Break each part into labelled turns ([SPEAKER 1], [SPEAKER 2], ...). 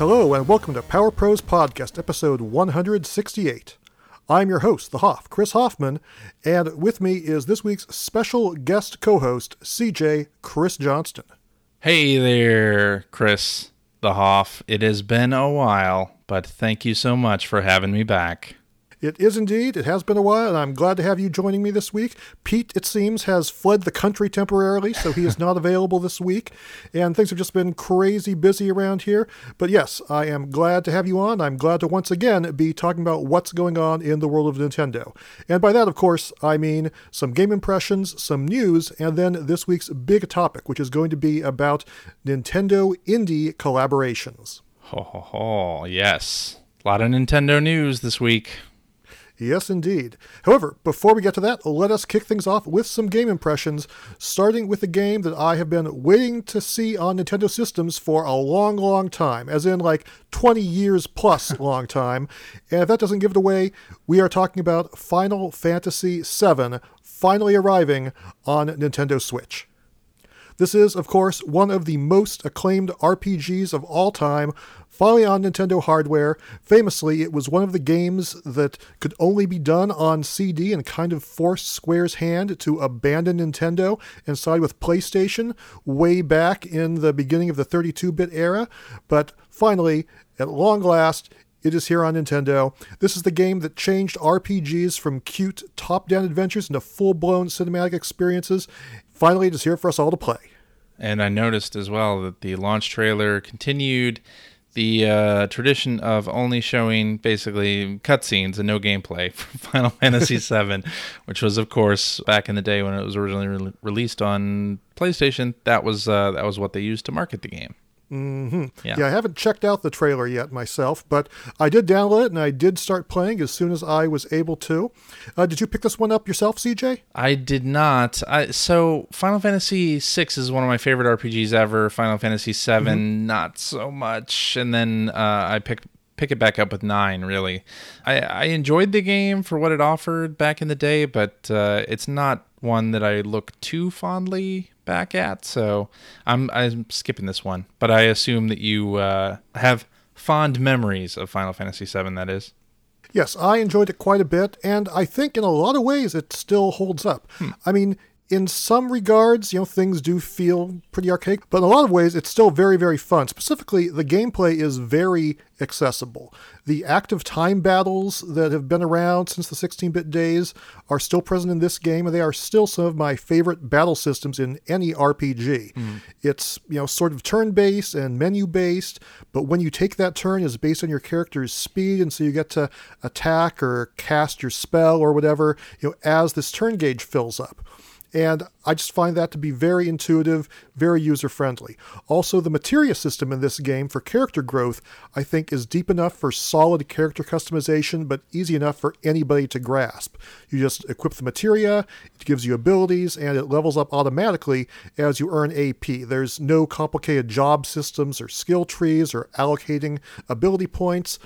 [SPEAKER 1] Hello, and welcome to Power Pros Podcast, episode 168. I'm your host, the Hoff, Chris Hoffman, and with me is this week's special guest co host, CJ Chris Johnston.
[SPEAKER 2] Hey there, Chris the Hoff. It has been a while, but thank you so much for having me back.
[SPEAKER 1] It is indeed. It has been a while, and I'm glad to have you joining me this week. Pete, it seems, has fled the country temporarily, so he is not available this week, and things have just been crazy busy around here. But yes, I am glad to have you on. I'm glad to once again be talking about what's going on in the world of Nintendo. And by that, of course, I mean some game impressions, some news, and then this week's big topic, which is going to be about Nintendo indie collaborations.
[SPEAKER 2] Ho ho ho, yes. A lot of Nintendo news this week.
[SPEAKER 1] Yes, indeed. However, before we get to that, let us kick things off with some game impressions, starting with a game that I have been waiting to see on Nintendo systems for a long, long time, as in like 20 years plus long time. And if that doesn't give it away, we are talking about Final Fantasy VII finally arriving on Nintendo Switch. This is, of course, one of the most acclaimed RPGs of all time, finally on Nintendo hardware. Famously, it was one of the games that could only be done on CD and kind of forced Square's hand to abandon Nintendo and side with PlayStation way back in the beginning of the 32 bit era. But finally, at long last, it is here on Nintendo. This is the game that changed RPGs from cute top down adventures into full blown cinematic experiences. Finally, it is here for us all to play.
[SPEAKER 2] And I noticed as well that the launch trailer continued the uh, tradition of only showing basically cutscenes and no gameplay for Final Fantasy VII, which was, of course, back in the day when it was originally re- released on PlayStation. That was uh, that was what they used to market the game.
[SPEAKER 1] Mm-hmm. Yeah. yeah, I haven't checked out the trailer yet myself, but I did download it and I did start playing as soon as I was able to. Uh, did you pick this one up yourself, CJ?
[SPEAKER 2] I did not. I, so Final Fantasy VI is one of my favorite RPGs ever. Final Fantasy VII, mm-hmm. not so much. And then uh, I picked pick it back up with nine. Really, I, I enjoyed the game for what it offered back in the day, but uh, it's not one that I look too fondly back at. So I'm I'm skipping this one, but I assume that you uh, have fond memories of Final Fantasy VII. That is.
[SPEAKER 1] Yes, I enjoyed it quite a bit, and I think in a lot of ways it still holds up. Hmm. I mean, in some regards, you know, things do feel pretty archaic, but in a lot of ways, it's still very, very fun. Specifically, the gameplay is very accessible. The active time battles that have been around since the 16 bit days are still present in this game, and they are still some of my favorite battle systems in any RPG. Mm. It's, you know, sort of turn based and menu based, but when you take that turn, it's based on your character's speed, and so you get to attack or cast your spell or whatever, you know, as this turn gauge fills up. And I just find that to be very intuitive, very user friendly. Also, the materia system in this game for character growth, I think, is deep enough for solid character customization, but easy enough for anybody to grasp. You just equip the materia, it gives you abilities, and it levels up automatically as you earn AP. There's no complicated job systems or skill trees or allocating ability points.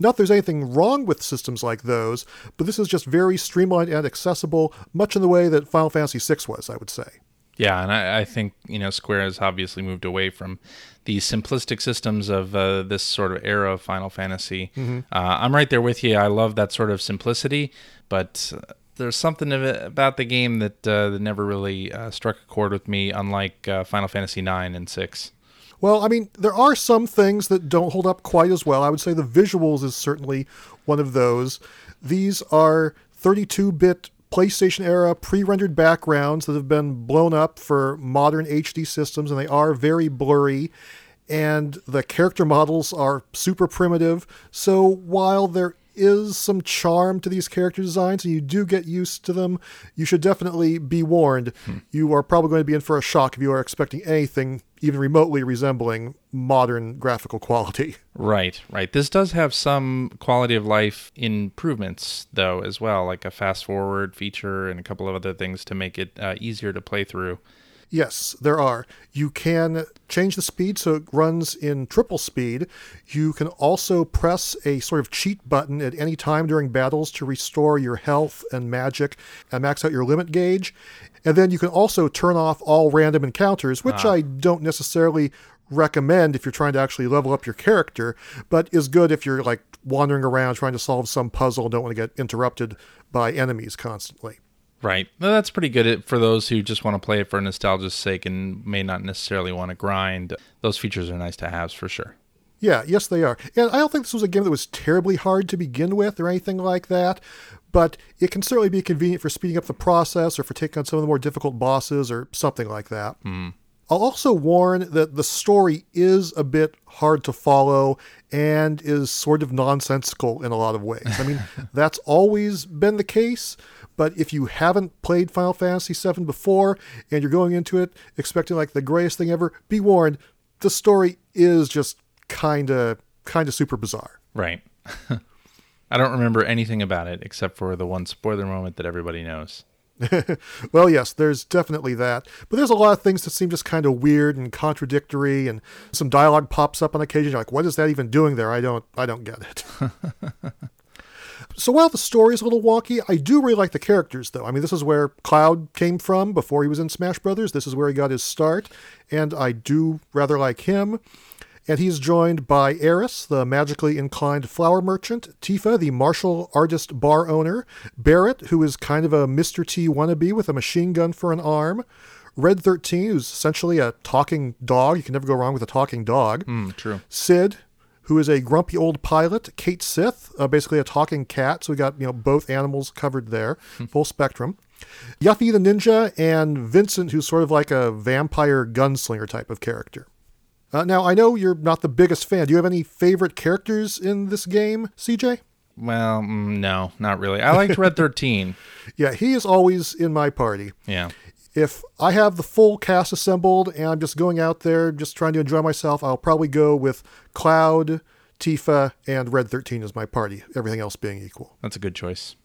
[SPEAKER 1] Not there's anything wrong with systems like those, but this is just very streamlined and accessible, much in the way that Final Fantasy VI was, I would say.
[SPEAKER 2] Yeah, and I, I think you know Square has obviously moved away from the simplistic systems of uh, this sort of era of Final Fantasy. Mm-hmm. Uh, I'm right there with you. I love that sort of simplicity, but uh, there's something about the game that, uh, that never really uh, struck a chord with me, unlike uh, Final Fantasy IX and six.
[SPEAKER 1] Well, I mean, there are some things that don't hold up quite as well. I would say the visuals is certainly one of those. These are 32 bit PlayStation era pre rendered backgrounds that have been blown up for modern HD systems, and they are very blurry. And the character models are super primitive. So while there is some charm to these character designs and you do get used to them, you should definitely be warned. Hmm. You are probably going to be in for a shock if you are expecting anything even remotely resembling modern graphical quality.
[SPEAKER 2] Right, right. This does have some quality of life improvements, though, as well, like a fast forward feature and a couple of other things to make it uh, easier to play through.
[SPEAKER 1] Yes, there are. You can change the speed so it runs in triple speed. You can also press a sort of cheat button at any time during battles to restore your health and magic and max out your limit gauge. And then you can also turn off all random encounters, which ah. I don't necessarily recommend if you're trying to actually level up your character, but is good if you're like wandering around trying to solve some puzzle and don't want to get interrupted by enemies constantly.
[SPEAKER 2] Right. Well, that's pretty good for those who just want to play it for nostalgia's sake and may not necessarily want to grind. Those features are nice to have for sure.
[SPEAKER 1] Yeah, yes, they are. And I don't think this was a game that was terribly hard to begin with or anything like that, but it can certainly be convenient for speeding up the process or for taking on some of the more difficult bosses or something like that.
[SPEAKER 2] Mm.
[SPEAKER 1] I'll also warn that the story is a bit hard to follow and is sort of nonsensical in a lot of ways. I mean, that's always been the case, but if you haven't played Final Fantasy VII before and you're going into it expecting like the greatest thing ever, be warned, the story is just kind of kind of super bizarre.
[SPEAKER 2] Right. I don't remember anything about it except for the one spoiler moment that everybody knows.
[SPEAKER 1] well, yes, there's definitely that. But there's a lot of things that seem just kind of weird and contradictory, and some dialogue pops up on occasion. You're like, what is that even doing there? I don't, I don't get it. so while the story is a little wonky, I do really like the characters, though. I mean, this is where Cloud came from before he was in Smash Brothers. This is where he got his start, and I do rather like him and he's joined by Aeris, the magically inclined flower merchant, Tifa, the martial artist bar owner, Barret, who is kind of a Mr. T wannabe with a machine gun for an arm, Red 13, who's essentially a talking dog. You can never go wrong with a talking dog.
[SPEAKER 2] Mm, true.
[SPEAKER 1] Cid, who is a grumpy old pilot, Cait Sith, uh, basically a talking cat. So we got you know both animals covered there, full spectrum. Yuffie the ninja and Vincent, who's sort of like a vampire gunslinger type of character. Uh, now, I know you're not the biggest fan. Do you have any favorite characters in this game, CJ?
[SPEAKER 2] Well, mm, no, not really. I liked Red 13.
[SPEAKER 1] yeah, he is always in my party.
[SPEAKER 2] Yeah.
[SPEAKER 1] If I have the full cast assembled and I'm just going out there just trying to enjoy myself, I'll probably go with Cloud, Tifa, and Red 13 as my party, everything else being equal.
[SPEAKER 2] That's a good choice.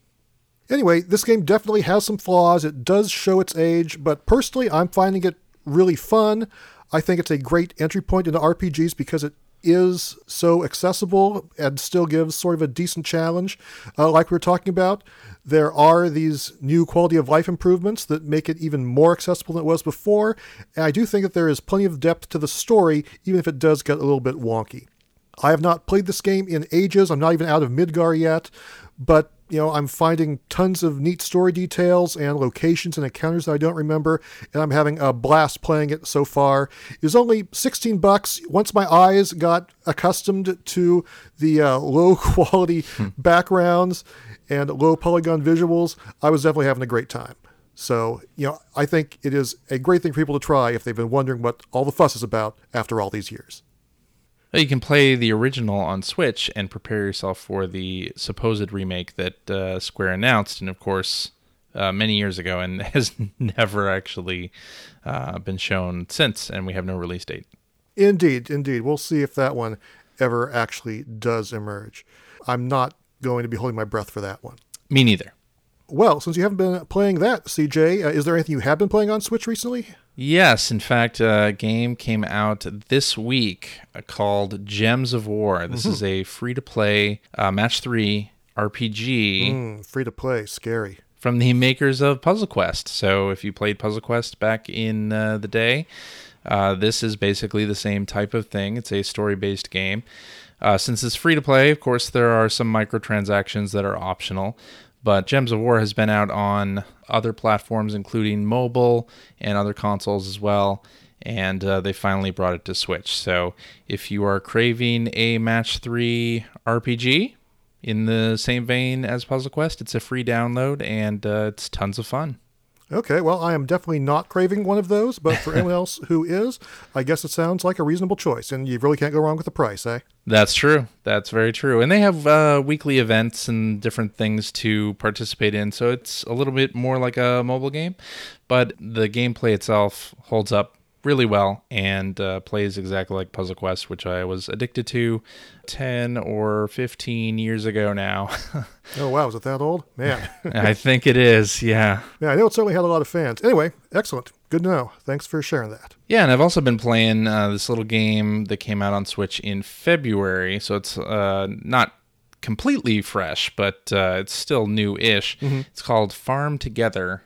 [SPEAKER 1] Anyway, this game definitely has some flaws. It does show its age, but personally, I'm finding it really fun. I think it's a great entry point into RPGs because it is so accessible and still gives sort of a decent challenge. Uh, like we were talking about, there are these new quality of life improvements that make it even more accessible than it was before. And I do think that there is plenty of depth to the story, even if it does get a little bit wonky. I have not played this game in ages. I'm not even out of Midgar yet, but you know, I'm finding tons of neat story details and locations and encounters that I don't remember, and I'm having a blast playing it so far. It was only 16 bucks. Once my eyes got accustomed to the uh, low quality hmm. backgrounds and low polygon visuals, I was definitely having a great time. So, you know, I think it is a great thing for people to try if they've been wondering what all the fuss is about after all these years.
[SPEAKER 2] You can play the original on Switch and prepare yourself for the supposed remake that uh, Square announced, and of course, uh, many years ago, and has never actually uh, been shown since, and we have no release date.
[SPEAKER 1] Indeed, indeed. We'll see if that one ever actually does emerge. I'm not going to be holding my breath for that one.
[SPEAKER 2] Me neither.
[SPEAKER 1] Well, since you haven't been playing that, CJ, uh, is there anything you have been playing on Switch recently?
[SPEAKER 2] Yes, in fact, a game came out this week uh, called Gems of War. This mm-hmm. is a free to play uh, match three RPG.
[SPEAKER 1] Mm, free to play, scary.
[SPEAKER 2] From the makers of Puzzle Quest. So if you played Puzzle Quest back in uh, the day, uh, this is basically the same type of thing. It's a story based game. Uh, since it's free to play, of course, there are some microtransactions that are optional. But Gems of War has been out on other platforms, including mobile and other consoles as well. And uh, they finally brought it to Switch. So if you are craving a Match 3 RPG in the same vein as Puzzle Quest, it's a free download and uh, it's tons of fun.
[SPEAKER 1] Okay, well, I am definitely not craving one of those, but for anyone else who is, I guess it sounds like a reasonable choice, and you really can't go wrong with the price, eh?
[SPEAKER 2] That's true. That's very true. And they have uh, weekly events and different things to participate in, so it's a little bit more like a mobile game, but the gameplay itself holds up really well and uh, plays exactly like Puzzle Quest, which I was addicted to 10 or 15 years ago now.
[SPEAKER 1] oh, wow. Is it that old? Man.
[SPEAKER 2] I think it is, yeah.
[SPEAKER 1] Yeah, I know it certainly had a lot of fans. Anyway, excellent. Good to know. Thanks for sharing that.
[SPEAKER 2] Yeah, and I've also been playing uh, this little game that came out on Switch in February, so it's uh, not completely fresh, but uh, it's still new ish. Mm-hmm. It's called Farm Together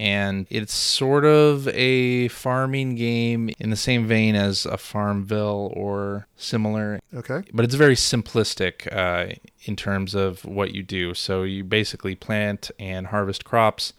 [SPEAKER 2] and it's sort of a farming game in the same vein as a Farmville or similar.
[SPEAKER 1] Okay.
[SPEAKER 2] But it's very simplistic uh, in terms of what you do. So you basically plant and harvest crops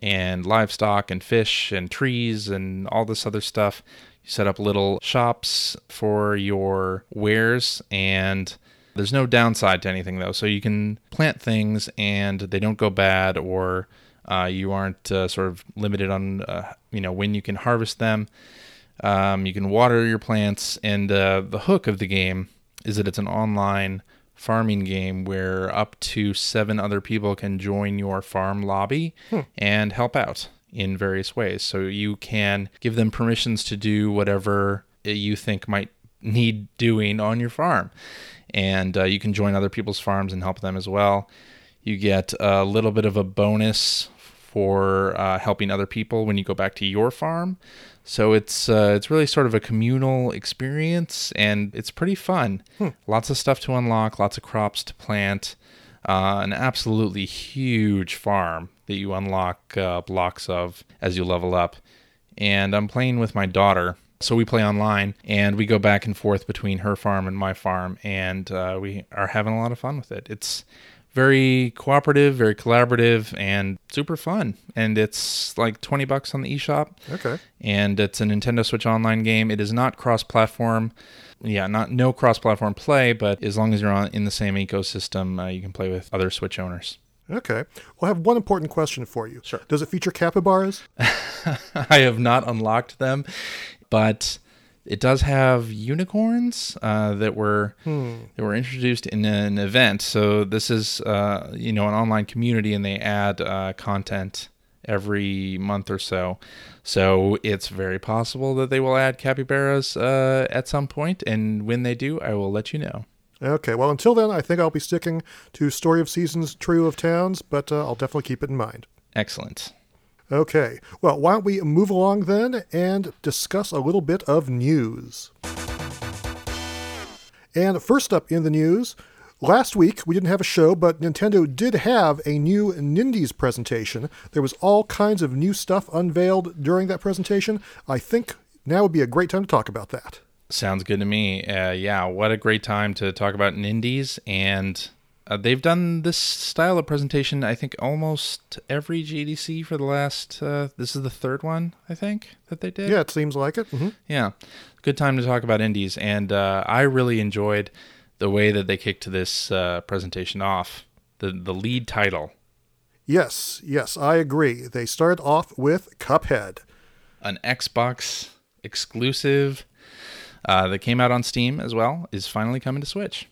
[SPEAKER 2] and livestock and fish and trees and all this other stuff. You set up little shops for your wares and there's no downside to anything though. So you can plant things and they don't go bad or uh, you aren't uh, sort of limited on uh, you know when you can harvest them. Um, you can water your plants, and uh, the hook of the game is that it's an online farming game where up to seven other people can join your farm lobby hmm. and help out in various ways. So you can give them permissions to do whatever you think might need doing on your farm. And uh, you can join other people's farms and help them as well. You get a little bit of a bonus for uh, helping other people when you go back to your farm. So it's uh, it's really sort of a communal experience, and it's pretty fun. Hmm. Lots of stuff to unlock, lots of crops to plant, uh, an absolutely huge farm that you unlock uh, blocks of as you level up. And I'm playing with my daughter, so we play online, and we go back and forth between her farm and my farm, and uh, we are having a lot of fun with it. It's very cooperative, very collaborative, and super fun. And it's like 20 bucks on the eShop.
[SPEAKER 1] Okay.
[SPEAKER 2] And it's a Nintendo Switch Online game. It is not cross platform. Yeah, not no cross platform play, but as long as you're on in the same ecosystem, uh, you can play with other Switch owners.
[SPEAKER 1] Okay. Well, I have one important question for you.
[SPEAKER 2] Sure.
[SPEAKER 1] Does it feature capybaras?
[SPEAKER 2] I have not unlocked them, but it does have unicorns uh, that were hmm. that were introduced in an event. So this is uh, you know an online community, and they add uh, content every month or so. So it's very possible that they will add capybaras uh, at some point, and when they do, I will let you know.
[SPEAKER 1] Okay. Well, until then, I think I'll be sticking to Story of Seasons, Trio of Towns, but uh, I'll definitely keep it in mind.
[SPEAKER 2] Excellent.
[SPEAKER 1] Okay, well, why don't we move along then and discuss a little bit of news? And first up in the news, last week we didn't have a show, but Nintendo did have a new Nindies presentation. There was all kinds of new stuff unveiled during that presentation. I think now would be a great time to talk about that.
[SPEAKER 2] Sounds good to me. Uh, yeah, what a great time to talk about Nindies and uh, they've done this style of presentation, I think, almost every GDC for the last. Uh, this is the third one, I think, that they did.
[SPEAKER 1] Yeah, it seems like it. Mm-hmm.
[SPEAKER 2] Yeah, good time to talk about indies, and uh, I really enjoyed the way that they kicked this uh, presentation off. The the lead title.
[SPEAKER 1] Yes, yes, I agree. They started off with Cuphead,
[SPEAKER 2] an Xbox exclusive uh, that came out on Steam as well, is finally coming to Switch.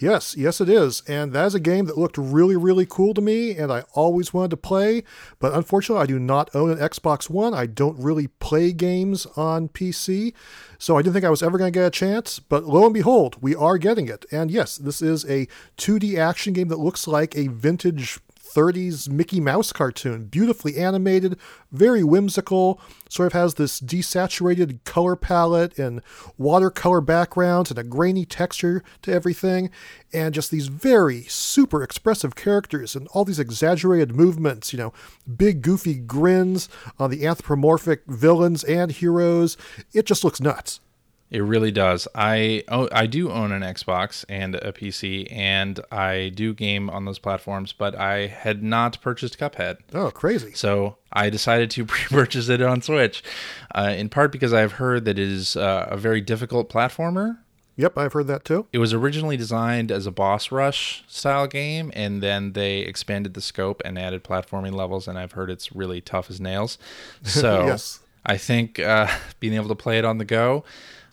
[SPEAKER 1] Yes, yes, it is. And that is a game that looked really, really cool to me, and I always wanted to play. But unfortunately, I do not own an Xbox One. I don't really play games on PC. So I didn't think I was ever going to get a chance. But lo and behold, we are getting it. And yes, this is a 2D action game that looks like a vintage 30s Mickey Mouse cartoon. Beautifully animated, very whimsical, sort of has this desaturated color palette and watercolor backgrounds and a grainy texture to everything, and just these very super expressive characters and all these exaggerated movements, you know, big goofy grins on the anthropomorphic villains and heroes. It just looks nuts.
[SPEAKER 2] It really does. I oh, I do own an Xbox and a PC, and I do game on those platforms, but I had not purchased Cuphead.
[SPEAKER 1] Oh, crazy!
[SPEAKER 2] So I decided to pre-purchase it on Switch, uh, in part because I've heard that it is uh, a very difficult platformer.
[SPEAKER 1] Yep, I've heard that too.
[SPEAKER 2] It was originally designed as a boss rush style game, and then they expanded the scope and added platforming levels, and I've heard it's really tough as nails. So yes. I think uh, being able to play it on the go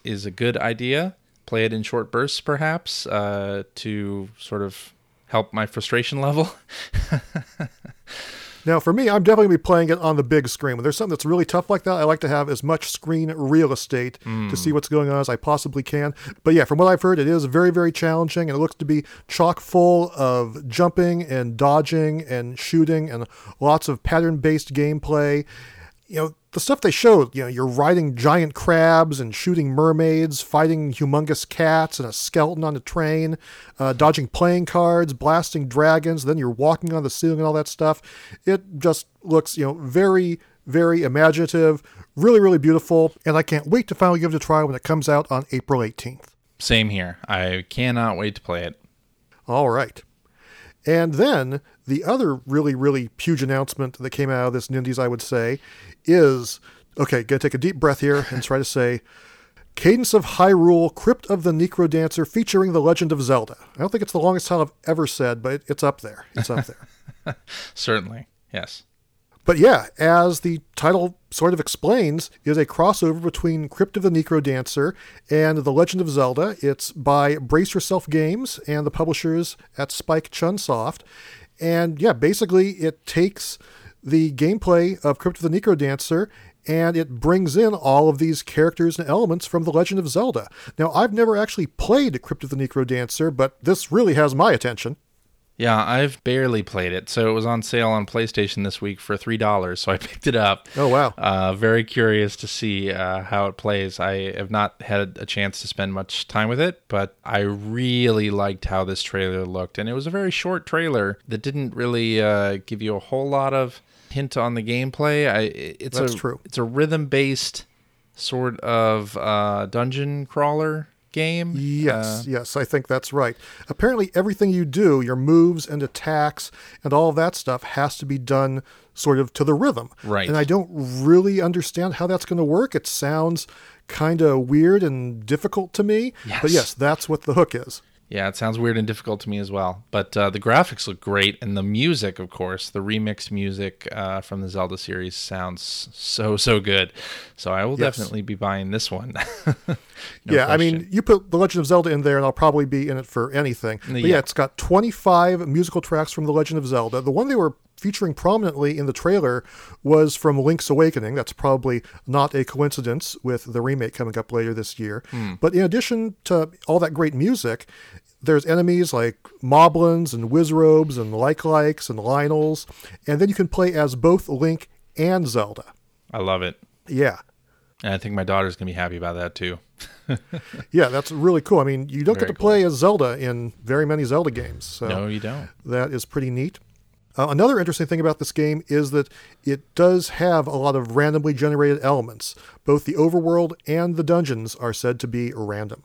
[SPEAKER 2] is a good idea. Play it in short bursts, perhaps, uh, to sort of help my frustration level.
[SPEAKER 1] now, for me, I'm definitely going to be playing it on the big screen. When there's something that's really tough like that, I like to have as much screen real estate mm. to see what's going on as I possibly can. But yeah, from what I've heard, it is very, very challenging, and it looks to be chock full of jumping and dodging and shooting and lots of pattern based gameplay. You know, the stuff they showed, you know, you're riding giant crabs and shooting mermaids, fighting humongous cats and a skeleton on a train, uh, dodging playing cards, blasting dragons. Then you're walking on the ceiling and all that stuff. It just looks, you know, very, very imaginative, really, really beautiful. And I can't wait to finally give it a try when it comes out on April 18th.
[SPEAKER 2] Same here. I cannot wait to play it.
[SPEAKER 1] All right. And then the other really, really huge announcement that came out of this Nindies, I would say, is okay, gotta take a deep breath here and try to say Cadence of Hyrule, Crypt of the Necro Dancer featuring The Legend of Zelda. I don't think it's the longest title I've ever said, but it's up there. It's up there.
[SPEAKER 2] Certainly. Yes.
[SPEAKER 1] But yeah, as the title sort of explains, is a crossover between Crypt of the Necro Dancer and The Legend of Zelda. It's by Brace Yourself Games and the publishers at Spike Chunsoft. And yeah, basically it takes the gameplay of Crypt of the Necro Dancer and it brings in all of these characters and elements from The Legend of Zelda. Now, I've never actually played Crypt of the Necro Dancer, but this really has my attention.
[SPEAKER 2] Yeah, I've barely played it. So it was on sale on PlayStation this week for three dollars. So I picked it up.
[SPEAKER 1] Oh wow!
[SPEAKER 2] Uh, very curious to see uh, how it plays. I have not had a chance to spend much time with it, but I really liked how this trailer looked, and it was a very short trailer that didn't really uh, give you a whole lot of hint on the gameplay. I it's
[SPEAKER 1] That's
[SPEAKER 2] a
[SPEAKER 1] true.
[SPEAKER 2] it's a rhythm based sort of uh, dungeon crawler game.
[SPEAKER 1] Yes,
[SPEAKER 2] Uh,
[SPEAKER 1] yes, I think that's right. Apparently, everything you do, your moves and attacks and all that stuff, has to be done sort of to the rhythm.
[SPEAKER 2] Right.
[SPEAKER 1] And I don't really understand how that's going to work. It sounds kind of weird and difficult to me. Yes. But
[SPEAKER 2] yes,
[SPEAKER 1] that's what the hook is.
[SPEAKER 2] Yeah, it sounds weird and difficult to me as well. But uh, the graphics look great, and the music, of course, the remixed music uh, from the Zelda series sounds so so good. So I will
[SPEAKER 1] Yes.
[SPEAKER 2] definitely be buying this one. No
[SPEAKER 1] yeah, I mean, you put The Legend of Zelda in there, and I'll probably be in it for anything. But yeah,
[SPEAKER 2] Yeah.
[SPEAKER 1] it's got 25 musical tracks from The Legend of Zelda. The one they were featuring prominently in the trailer was from Link's Awakening. That's probably not a coincidence with the remake coming up later this year. But in addition to all that great music, there's enemies like Moblins and Wizrobes and Like-Likes and Lynels, and then you can play as both Link and Zelda.
[SPEAKER 2] I love it,
[SPEAKER 1] Yeah.
[SPEAKER 2] and I think my daughter's gonna be happy about that too.
[SPEAKER 1] Yeah, that's really cool. I mean, you don't get
[SPEAKER 2] Very
[SPEAKER 1] to play as Zelda in very many Zelda games, so
[SPEAKER 2] No, you don't.
[SPEAKER 1] that is pretty neat. Uh, another interesting thing about this game is that it does have a lot of randomly generated elements. Both the overworld and the dungeons are said to be random.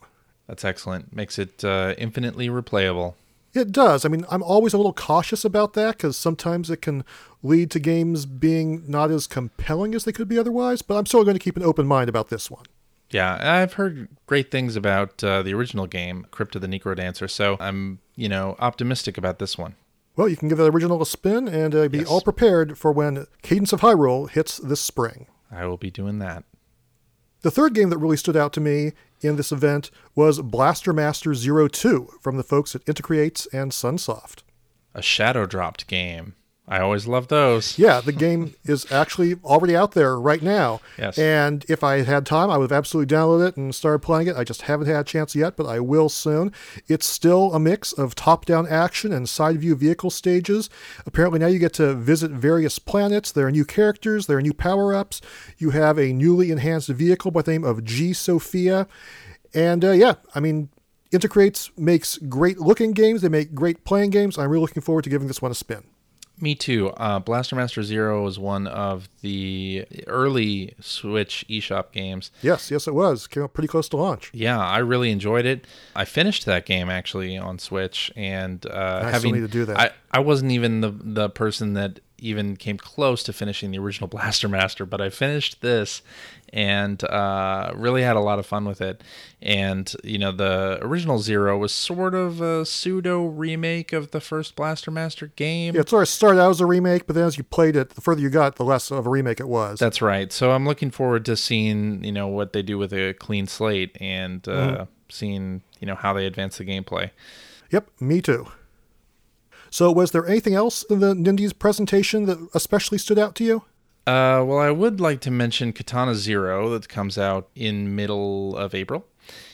[SPEAKER 2] That's excellent. Makes it uh, infinitely replayable.
[SPEAKER 1] It does. I mean, I'm always a little cautious about that because sometimes it can lead to games being not as compelling as they could be otherwise, but I'm still going to keep an open mind about this one.
[SPEAKER 2] Yeah, I've heard great things about uh, the original game, Crypt of the Necro Dancer, So I'm, you know, optimistic about this one.
[SPEAKER 1] Well, you can give that original a spin and uh, be
[SPEAKER 2] Yes.
[SPEAKER 1] all prepared for when Cadence of Hyrule hits this spring.
[SPEAKER 2] I will be doing that.
[SPEAKER 1] The third game that really stood out to me in this event was Blaster Master Zero Two from the folks at Inti Creates and Sunsoft.
[SPEAKER 2] A shadow dropped game. I always love those.
[SPEAKER 1] Yeah, the game is actually already out there right now.
[SPEAKER 2] Yes.
[SPEAKER 1] And if I had time, I would have absolutely downloaded it and started playing it. I just haven't had a chance yet, but I will soon. It's still a mix of top down action and side view vehicle stages. Apparently, now you get to visit various planets. There are new characters, there are new power ups. You have a newly enhanced vehicle by the name of G Sophia. And uh, yeah, I mean, Inti Creates makes great looking games, they make great playing games. I'm really looking forward to giving this one a spin.
[SPEAKER 2] Me too. Uh, Blaster Master Zero was one of the early Switch eShop games.
[SPEAKER 1] Yes, yes, it was. Came out pretty close to launch.
[SPEAKER 2] Yeah, I really enjoyed it. I finished that game actually on Switch, and uh, having
[SPEAKER 1] to do that.
[SPEAKER 2] I, I wasn't even the the person that even came close to finishing the original Blaster Master, but I finished this and uh, really had a lot of fun with it. And you know, the original Zero was sort of a pseudo remake of the first Blaster Master game.
[SPEAKER 1] Yeah, it sort of started out as a remake, but then as you played it, the further you got, the less of a remake it was.
[SPEAKER 2] That's right. So I'm looking forward to seeing, you know, what they do with a clean slate and uh,
[SPEAKER 1] Mm-hmm.
[SPEAKER 2] seeing, you know, how they advance the gameplay.
[SPEAKER 1] Yep, me too. So, was there anything else in the Nindies presentation that especially stood out to you?
[SPEAKER 2] Uh, well, I would like to mention Katana Zero that comes out in middle of April.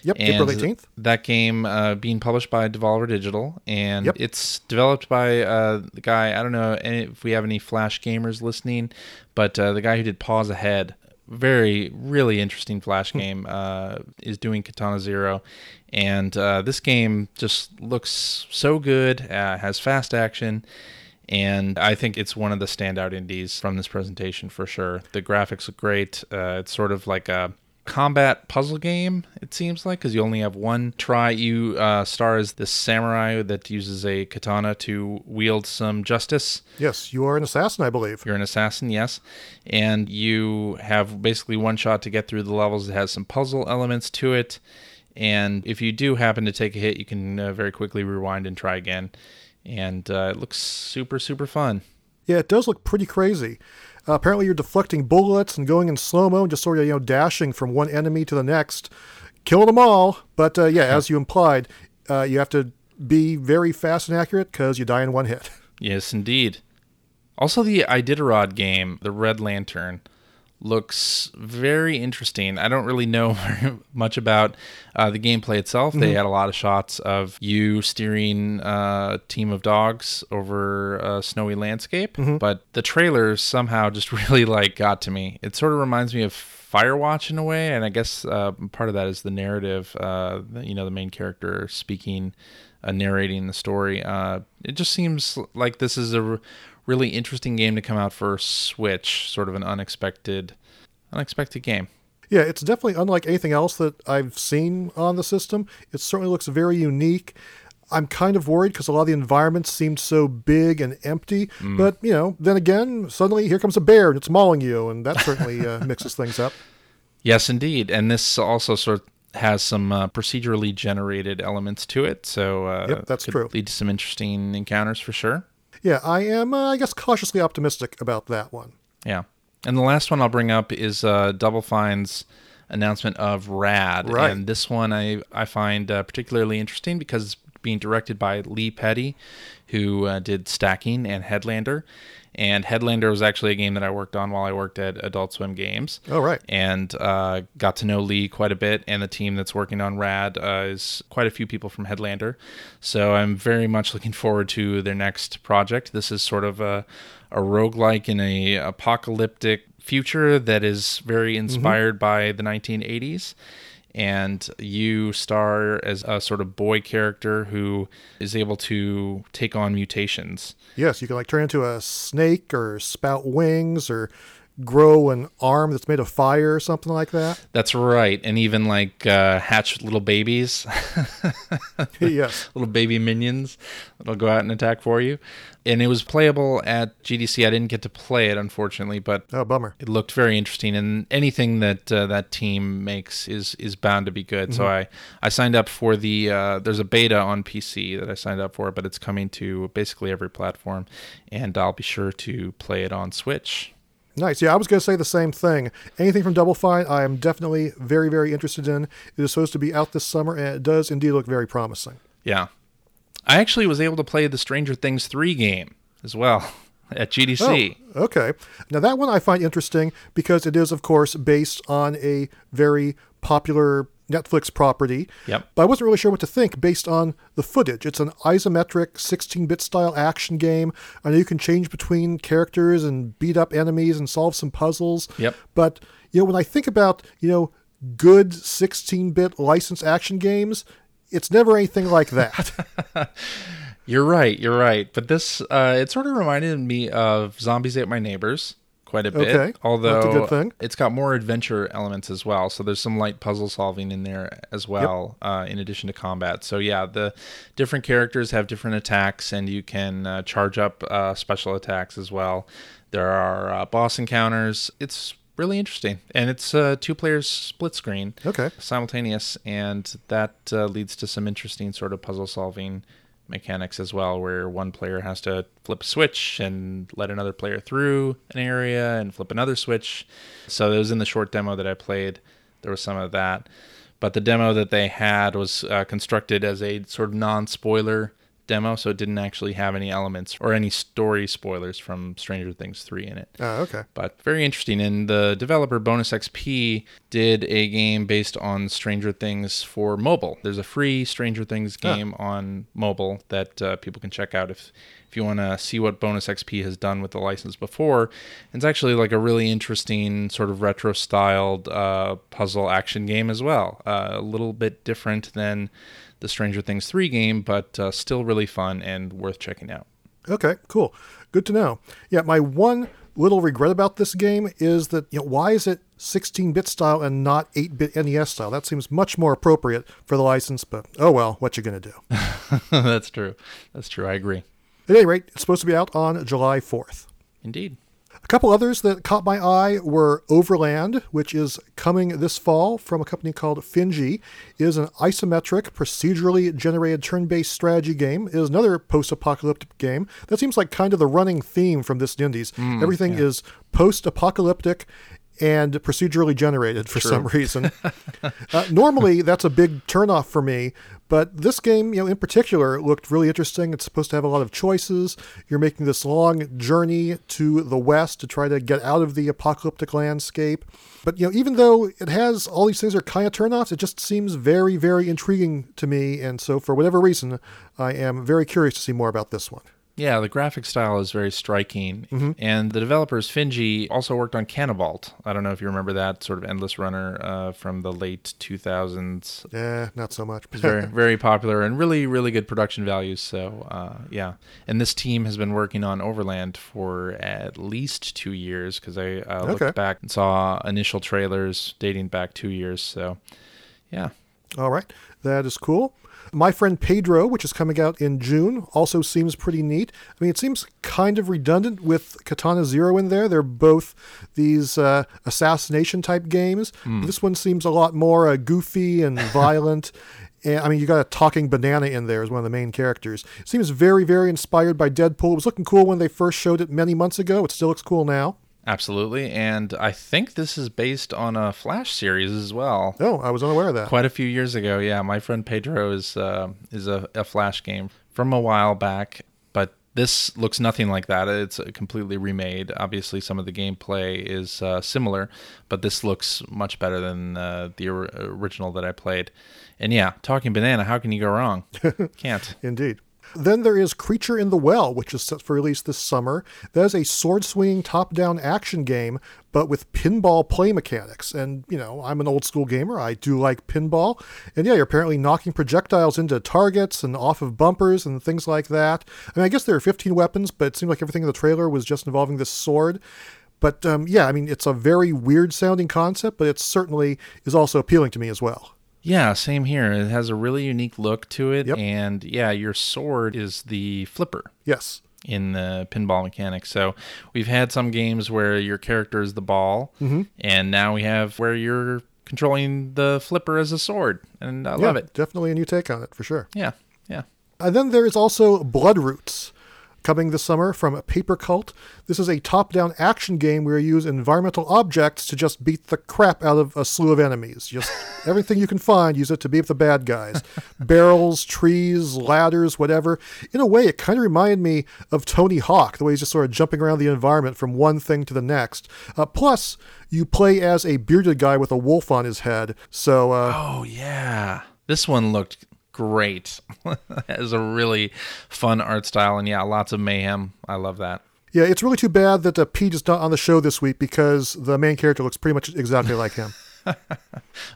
[SPEAKER 1] Yep, April 18th.
[SPEAKER 2] That game uh, being published by Devolver Digital, and
[SPEAKER 1] Yep.
[SPEAKER 2] it's developed by uh, the guy. I don't know if we have any Flash gamers listening, but uh, the guy who did Pause Ahead very really interesting flash game uh, is doing Katana Zero, and uh, this game just looks so good. Uh, has fast action. And I think it's one of the standout indies from this presentation for sure. The graphics look great. Uh, it's sort of like a combat puzzle game, it seems like, because you only have one try. You uh, star as this samurai that uses a katana to wield some justice.
[SPEAKER 1] Yes, you are an assassin, I believe.
[SPEAKER 2] You're an assassin, yes. And you have basically one shot to get through the levels. It has some puzzle elements to it. And if you do happen to take a hit, you can uh, very quickly rewind and try again. And uh, it looks super, super fun.
[SPEAKER 1] Yeah, it does look pretty crazy. Uh, apparently, you're deflecting bullets and going in slow mo and just sort of you know dashing from one enemy to the next, killing them all. But uh, yeah, as you implied, uh, you have to be very fast and accurate because you die in one hit.
[SPEAKER 2] Yes, indeed. Also, the Iditarod game, the Red Lantern, looks very interesting. I don't really know much about uh, the gameplay itself. Mm-hmm. They had a lot of shots of you steering a team of dogs over a snowy landscape, mm-hmm. but the trailer somehow just really like got to me. It sort of reminds me of Firewatch in a way, and I guess uh, part of that is the narrative. Uh, you know, the main character speaking. Uh, narrating the story. Uh, it just seems like this is a really interesting game to come out for Switch. Sort of an unexpected, unexpected game.
[SPEAKER 1] Yeah, it's definitely unlike anything else that I've seen on the system. It certainly looks very unique. I'm kind of worried because a lot of the environments seemed so big and empty. Mm. But, you know, then again, suddenly here comes a bear and it's mauling you, and that certainly uh, mixes things up.
[SPEAKER 2] Yes, indeed. And this also sort of has some uh, procedurally generated elements to it. So, uh,
[SPEAKER 1] yep, that's true.
[SPEAKER 2] Lead to some interesting encounters for sure
[SPEAKER 1] yeah, I am, uh, I guess, cautiously optimistic about that one.
[SPEAKER 2] Yeah. And the last one I'll bring up is uh, Double Fine's announcement of Rad.
[SPEAKER 1] Right.
[SPEAKER 2] And this one I, I find uh, particularly interesting because it's being directed by Lee Petty, who uh, did Stacking and Headlander. And Headlander was actually a game that I worked on while I worked at Adult Swim Games.
[SPEAKER 1] Oh, right.
[SPEAKER 2] And uh, got to know Lee quite a bit. And the team that's working on Rad uh, is quite a few people from Headlander. So I'm very much looking forward to their next project. This is sort of a, a roguelike in a apocalyptic future that is very mm-hmm. inspired mm-hmm. by the 1980s and you star as a sort of boy character who is able to take on mutations.
[SPEAKER 1] Yes, you can like turn into a snake or spout wings or grow an arm that's made of fire or something like that.
[SPEAKER 2] That's right, and even like uh, hatch little babies.
[SPEAKER 1] yes,
[SPEAKER 2] little baby minions that'll go out and attack for you. And it was playable at GDC. I didn't get to play it, unfortunately, but
[SPEAKER 1] oh, bummer!
[SPEAKER 2] It looked very interesting, and anything that uh, that team makes is is bound to be good. Mm-hmm. So I I signed up for the. Uh, there's a beta on PC that I signed up for, but it's coming to basically every platform, and I'll be sure to play it on Switch.
[SPEAKER 1] Nice. Yeah, I was going to say the same thing. Anything from Double Fine, I am definitely very, very interested in. It is supposed to be out this summer, and it does indeed look very promising.
[SPEAKER 2] Yeah. I actually was able to play the Stranger Things 3 game as well at GDC.
[SPEAKER 1] Oh, okay. Now, that one I find interesting because it is, of course, based on a very popular Netflix property.
[SPEAKER 2] Yep.
[SPEAKER 1] But I wasn't really sure what to think based on the footage. It's an isometric 16 bit style action game. I know you can change between characters and beat up enemies and solve some puzzles.
[SPEAKER 2] Yep.
[SPEAKER 1] But, you know, when I think about, you know, good 16 bit licensed action games, it's never anything like that.
[SPEAKER 2] you're right. You're right. But this, uh, it sort of reminded me of Zombies Ate My Neighbors quite a bit.
[SPEAKER 1] Okay.
[SPEAKER 2] Although it's got more adventure elements as well. So there's some light puzzle solving in there as well, yep. uh, in addition to combat. So yeah, the different characters have different attacks, and you can uh, charge up uh, special attacks as well. There are uh, boss encounters. It's really interesting, and it's uh, two players split screen,
[SPEAKER 1] okay,
[SPEAKER 2] simultaneous, and that uh, leads to some interesting sort of puzzle solving mechanics as well, where one player has to flip a switch and let another player through an area and flip another switch. So it was in the short demo that I played. There was some of that, but the demo that they had was uh, constructed as a sort of non-spoiler demo, so it didn't actually have any elements or any story spoilers from Stranger Things 3 in it.
[SPEAKER 1] Oh, okay.
[SPEAKER 2] But very interesting. And the developer Bonus XP did a game based on Stranger Things for mobile. There's a free Stranger Things game on mobile that uh, people can check out if if you want to see what Bonus XP has done with the license before. It's actually like a really interesting sort of retro styled uh, puzzle action game as well. Uh, a little bit different than the Stranger Things 3 game, but uh, still really fun and worth checking out.
[SPEAKER 1] Okay, cool. Good to know. Yeah, my one little regret about this game is that, you know, why is it 16 bit style and not 8 bit NES style? That seems much more appropriate for the license, but oh well, what you to do?
[SPEAKER 2] That's true. That's true. I agree.
[SPEAKER 1] At any rate, it's supposed to be out on July 4th.
[SPEAKER 2] Indeed.
[SPEAKER 1] A couple others that caught my eye were Overland, which is coming this fall from a company called Finji. It is an isometric, procedurally generated turn-based strategy game. It is another post-apocalyptic game. That seems like kind of the running theme from this Indies. Hmm, Everything
[SPEAKER 2] yeah.
[SPEAKER 1] is post-apocalyptic and procedurally generated for some reason. uh, normally, that's a big turnoff for me, but this game, you know, in particular, looked really interesting. It's supposed to have a lot of choices. You're making this long journey to the west to try to get out of the apocalyptic landscape. But you know, even though it has all these things are kind of turnoffs, it just seems very, very intriguing to me. And so, for whatever reason, I am very curious to see more about this one.
[SPEAKER 2] Yeah, the graphic style is very striking.
[SPEAKER 1] Mm-hmm.
[SPEAKER 2] And the developers, Finji, also worked on Canabalt. I don't know if you remember that sort of endless runner uh, from the late 2000s.
[SPEAKER 1] Yeah, not so much.
[SPEAKER 2] It's very, very popular and really, really good production values. So, uh, yeah. And this team has been working on Overland for at least two years because I uh, looked
[SPEAKER 1] Okay.
[SPEAKER 2] back and saw initial trailers dating back two years. So, yeah.
[SPEAKER 1] All right, that is cool. My Friend Pedro, which is coming out in June, also seems pretty neat. I mean, it seems kind of redundant with Katana Zero in there. They're both these uh, assassination type games. This one seems a lot more uh, goofy and violent. And I mean, you got a talking banana in there as one of the main characters. It seems very, very inspired by Deadpool. It was looking cool when they first showed it many months ago. It still looks cool now.
[SPEAKER 2] Absolutely. And I think this is based on a Flash series as well.
[SPEAKER 1] Oh, I was unaware of that.
[SPEAKER 2] quite a few years ago. Yeah, my friend Pedro is uh, is a, a flash game from a while back, but this looks nothing like that. It's completely remade. Obviously, some of the gameplay is uh, similar, but this looks much better than uh, the or- original that I played. And yeah, talking banana, how can you go wrong? Can't.
[SPEAKER 1] Indeed. Then there is Creature in the Well, which is set for release this summer. That is a sword swinging top down action game, but with pinball play mechanics. And, you know, I'm an old school gamer. I do like pinball. And yeah, you're apparently knocking projectiles into targets and off of bumpers and things like that. I mean, I guess there are 15 weapons, but it seemed like everything in the trailer was just involving this sword. But um, yeah, I mean, it's a very weird sounding concept, but it certainly is also appealing to me as well.
[SPEAKER 2] Yeah, same here. It has a really unique look to it,
[SPEAKER 1] Yep.
[SPEAKER 2] and yeah, your sword is the flipper.
[SPEAKER 1] Yes.
[SPEAKER 2] in the pinball mechanics. So we've had some games where your character is the ball,
[SPEAKER 1] Mm-hmm.
[SPEAKER 2] and now we have where you're controlling the flipper as a sword, and I love it.
[SPEAKER 1] Definitely a new take on it, for sure.
[SPEAKER 2] Yeah, yeah.
[SPEAKER 1] And then there is also Blood Roots, coming this summer from Paper Cult. This is a top down action game where you use environmental objects to just beat the crap out of a slew of enemies. Just everything you can find, use it to beat the bad guys. Barrels, trees, ladders, whatever. In a way, it kind of reminded me of Tony Hawk, the way he's just sort of jumping around the environment from one thing to the next. Uh, plus, you play as a bearded guy with a wolf on his head. So, uh,
[SPEAKER 2] Oh yeah, this one looked great. it has a really fun art style, and yeah, lots of mayhem. I love that.
[SPEAKER 1] Yeah, it's really too bad that uh, Pete is not on the show this week because the main character looks pretty much exactly like him.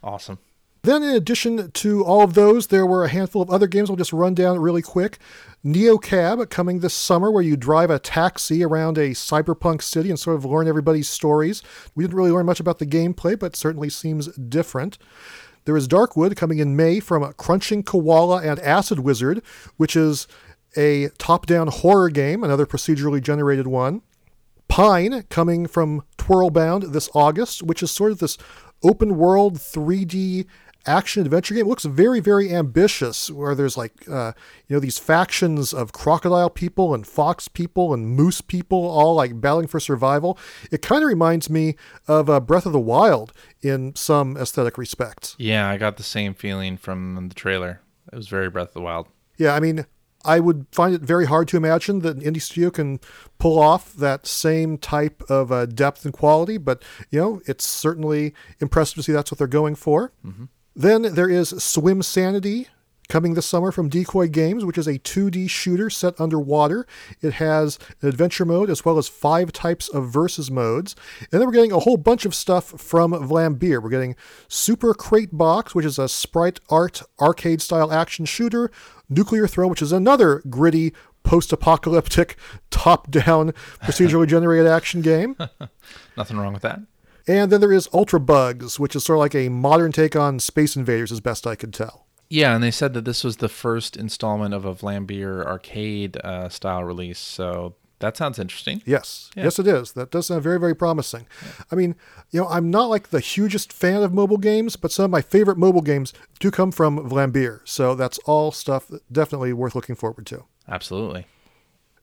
[SPEAKER 2] Awesome.
[SPEAKER 1] Then, in addition to all of those, there were a handful of other games I'll just run down really quick. Neo Cab coming this summer, where you drive a taxi around a cyberpunk city and sort of learn everybody's stories. We didn't really learn much about the gameplay, but certainly seems different. There is Darkwood coming in May from Crunching Koala and Acid Wizard, which is a top down horror game, another procedurally generated one. Pine coming from Twirlbound this August, which is sort of this open world 3D action adventure game. It looks very, very ambitious, where there's like, uh, you know, these factions of crocodile people and fox people and moose people all like battling for survival. It kind of reminds me of uh, Breath of the Wild in some aesthetic respects.
[SPEAKER 2] Yeah, I got the same feeling from the trailer. It was very Breath of the Wild.
[SPEAKER 1] Yeah, I mean, I would find it very hard to imagine that an indie studio can pull off that same type of uh, depth and quality, but you know, it's certainly impressive to see that's what they're going for. Then there is Swim Sanity, coming this summer from Decoy Games, which is a 2D shooter set underwater. It has an adventure mode as well as five types of versus modes. And then we're getting a whole bunch of stuff from Vlambeer. We're getting Super Crate Box, which is a sprite art arcade style action shooter, Nuclear Throne, which is another gritty post apocalyptic top down procedurally generated action game.
[SPEAKER 2] Nothing wrong with that.
[SPEAKER 1] And then there is Ultra Bugs, which is sort of like a modern take on Space Invaders, as best I could tell.
[SPEAKER 2] Yeah, and they said that this was the first installment of a Vlambeer arcade uh, style release, so that sounds interesting.
[SPEAKER 1] Yes, yeah. yes, it is. That does sound very, very promising. Yeah. I mean, you know, I'm not like the hugest fan of mobile games, but some of my favorite mobile games do come from Vlambeer, so that's all stuff definitely worth looking forward to.
[SPEAKER 2] Absolutely.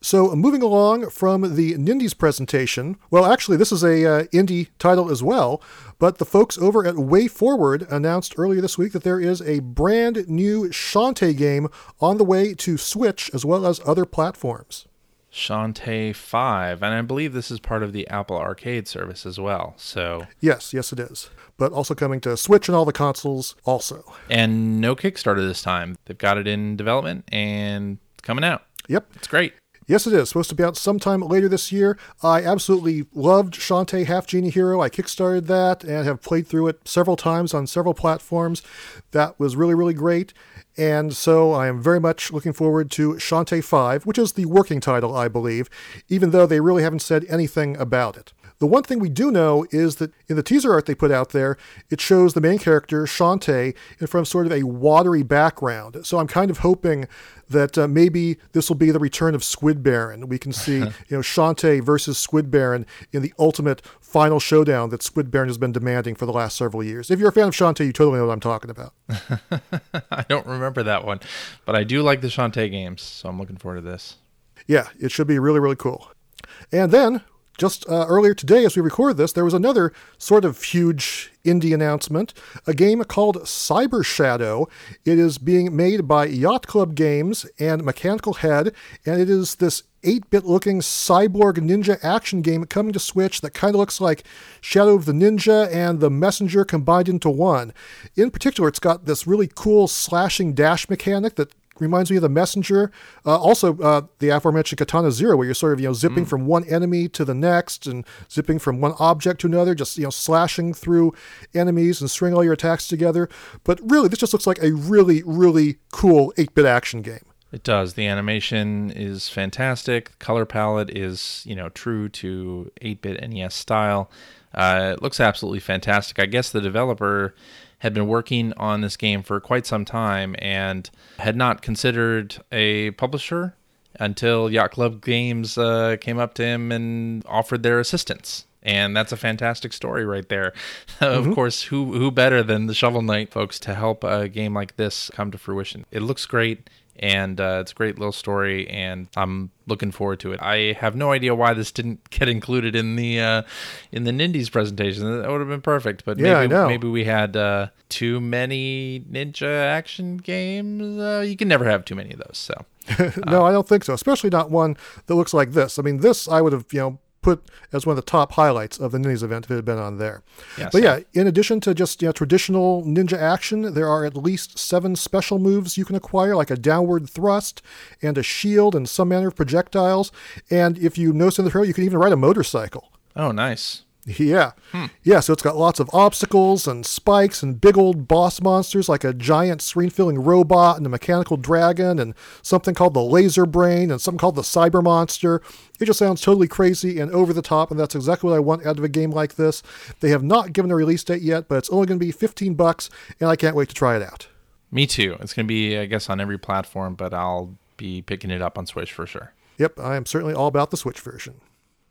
[SPEAKER 1] So, moving along from the Nindies presentation, well, actually, this is a uh, indie title as well, but the folks over at WayForward announced earlier this week that there is a brand new Shantae game on the way to Switch as well as other platforms.
[SPEAKER 2] Shantae 5, and I believe this is part of the Apple Arcade service as well. So
[SPEAKER 1] Yes, yes it is. But also coming to Switch and all the consoles also.
[SPEAKER 2] And no Kickstarter this time. They've got it in development and coming out.
[SPEAKER 1] Yep.
[SPEAKER 2] It's great.
[SPEAKER 1] Yes, it is. Supposed to be out sometime later this year. I absolutely loved Shantae Half Genie Hero. I kickstarted that and have played through it several times on several platforms. That was really, really great. And so I am very much looking forward to Shantae 5, which is the working title, I believe, even though they really haven't said anything about it. The one thing we do know is that in the teaser art they put out there, it shows the main character, Shantae, in front of sort of a watery background. So I'm kind of hoping that uh, maybe this will be the return of Squid Baron. We can see, you know, Shantae versus Squid Baron in the ultimate final showdown that Squid Baron has been demanding for the last several years. If you're a fan of Shantae, you totally know what I'm talking about.
[SPEAKER 2] I don't remember that one, but I do like the Shantae games, so I'm looking forward to this.
[SPEAKER 1] Yeah, it should be really, really cool. And then just uh, earlier today, as we record this, there was another sort of huge indie announcement a game called Cyber Shadow. It is being made by Yacht Club Games and Mechanical Head, and it is this 8 bit looking cyborg ninja action game coming to Switch that kind of looks like Shadow of the Ninja and The Messenger combined into one. In particular, it's got this really cool slashing dash mechanic that reminds me of the messenger. Uh, also, uh, the aforementioned Katana Zero, where you're sort of you know zipping mm. from one enemy to the next and zipping from one object to another, just you know slashing through enemies and string all your attacks together. But really, this just looks like a really really cool 8-bit action game.
[SPEAKER 2] It does. The animation is fantastic. The color palette is you know true to 8-bit NES style. Uh, it looks absolutely fantastic. I guess the developer had been working on this game for quite some time and had not considered a publisher until Yacht Club Games uh, came up to him and offered their assistance. And that's a fantastic story right there. of mm-hmm. course, who who better than the Shovel Knight folks to help a game like this come to fruition? It looks great and uh, it's a great little story, and I'm looking forward to it. I have no idea why this didn't get included in the uh, in the Nindies presentation. That would have been perfect, but
[SPEAKER 1] yeah,
[SPEAKER 2] maybe maybe we had uh, too many ninja action games. Uh, you can never have too many of those. So
[SPEAKER 1] no, I don't think so. Especially not one that looks like this. I mean, this I would have you know put as one of the top highlights of the Nindies event if it had been on there. But yeah, in addition to just you know, traditional ninja action, there are at least seven special moves you can acquire, like a downward thrust and a shield and some manner of projectiles. And if you notice in the trailer, you can even ride a motorcycle.
[SPEAKER 2] Oh, nice.
[SPEAKER 1] Yeah. Hmm. Yeah, so it's got lots of obstacles and spikes and big old boss monsters like a giant screen filling robot and a mechanical dragon and something called the laser brain and something called the cyber monster. It just sounds totally crazy and over the top, and that's exactly what I want out of a game like this. They have not given a release date yet, but it's only going to be 15 bucks, and I can't wait to try it out.
[SPEAKER 2] Me too. It's going to be, I guess, on every platform, but I'll be picking it up on Switch for sure.
[SPEAKER 1] Yep, I am certainly all about the Switch version.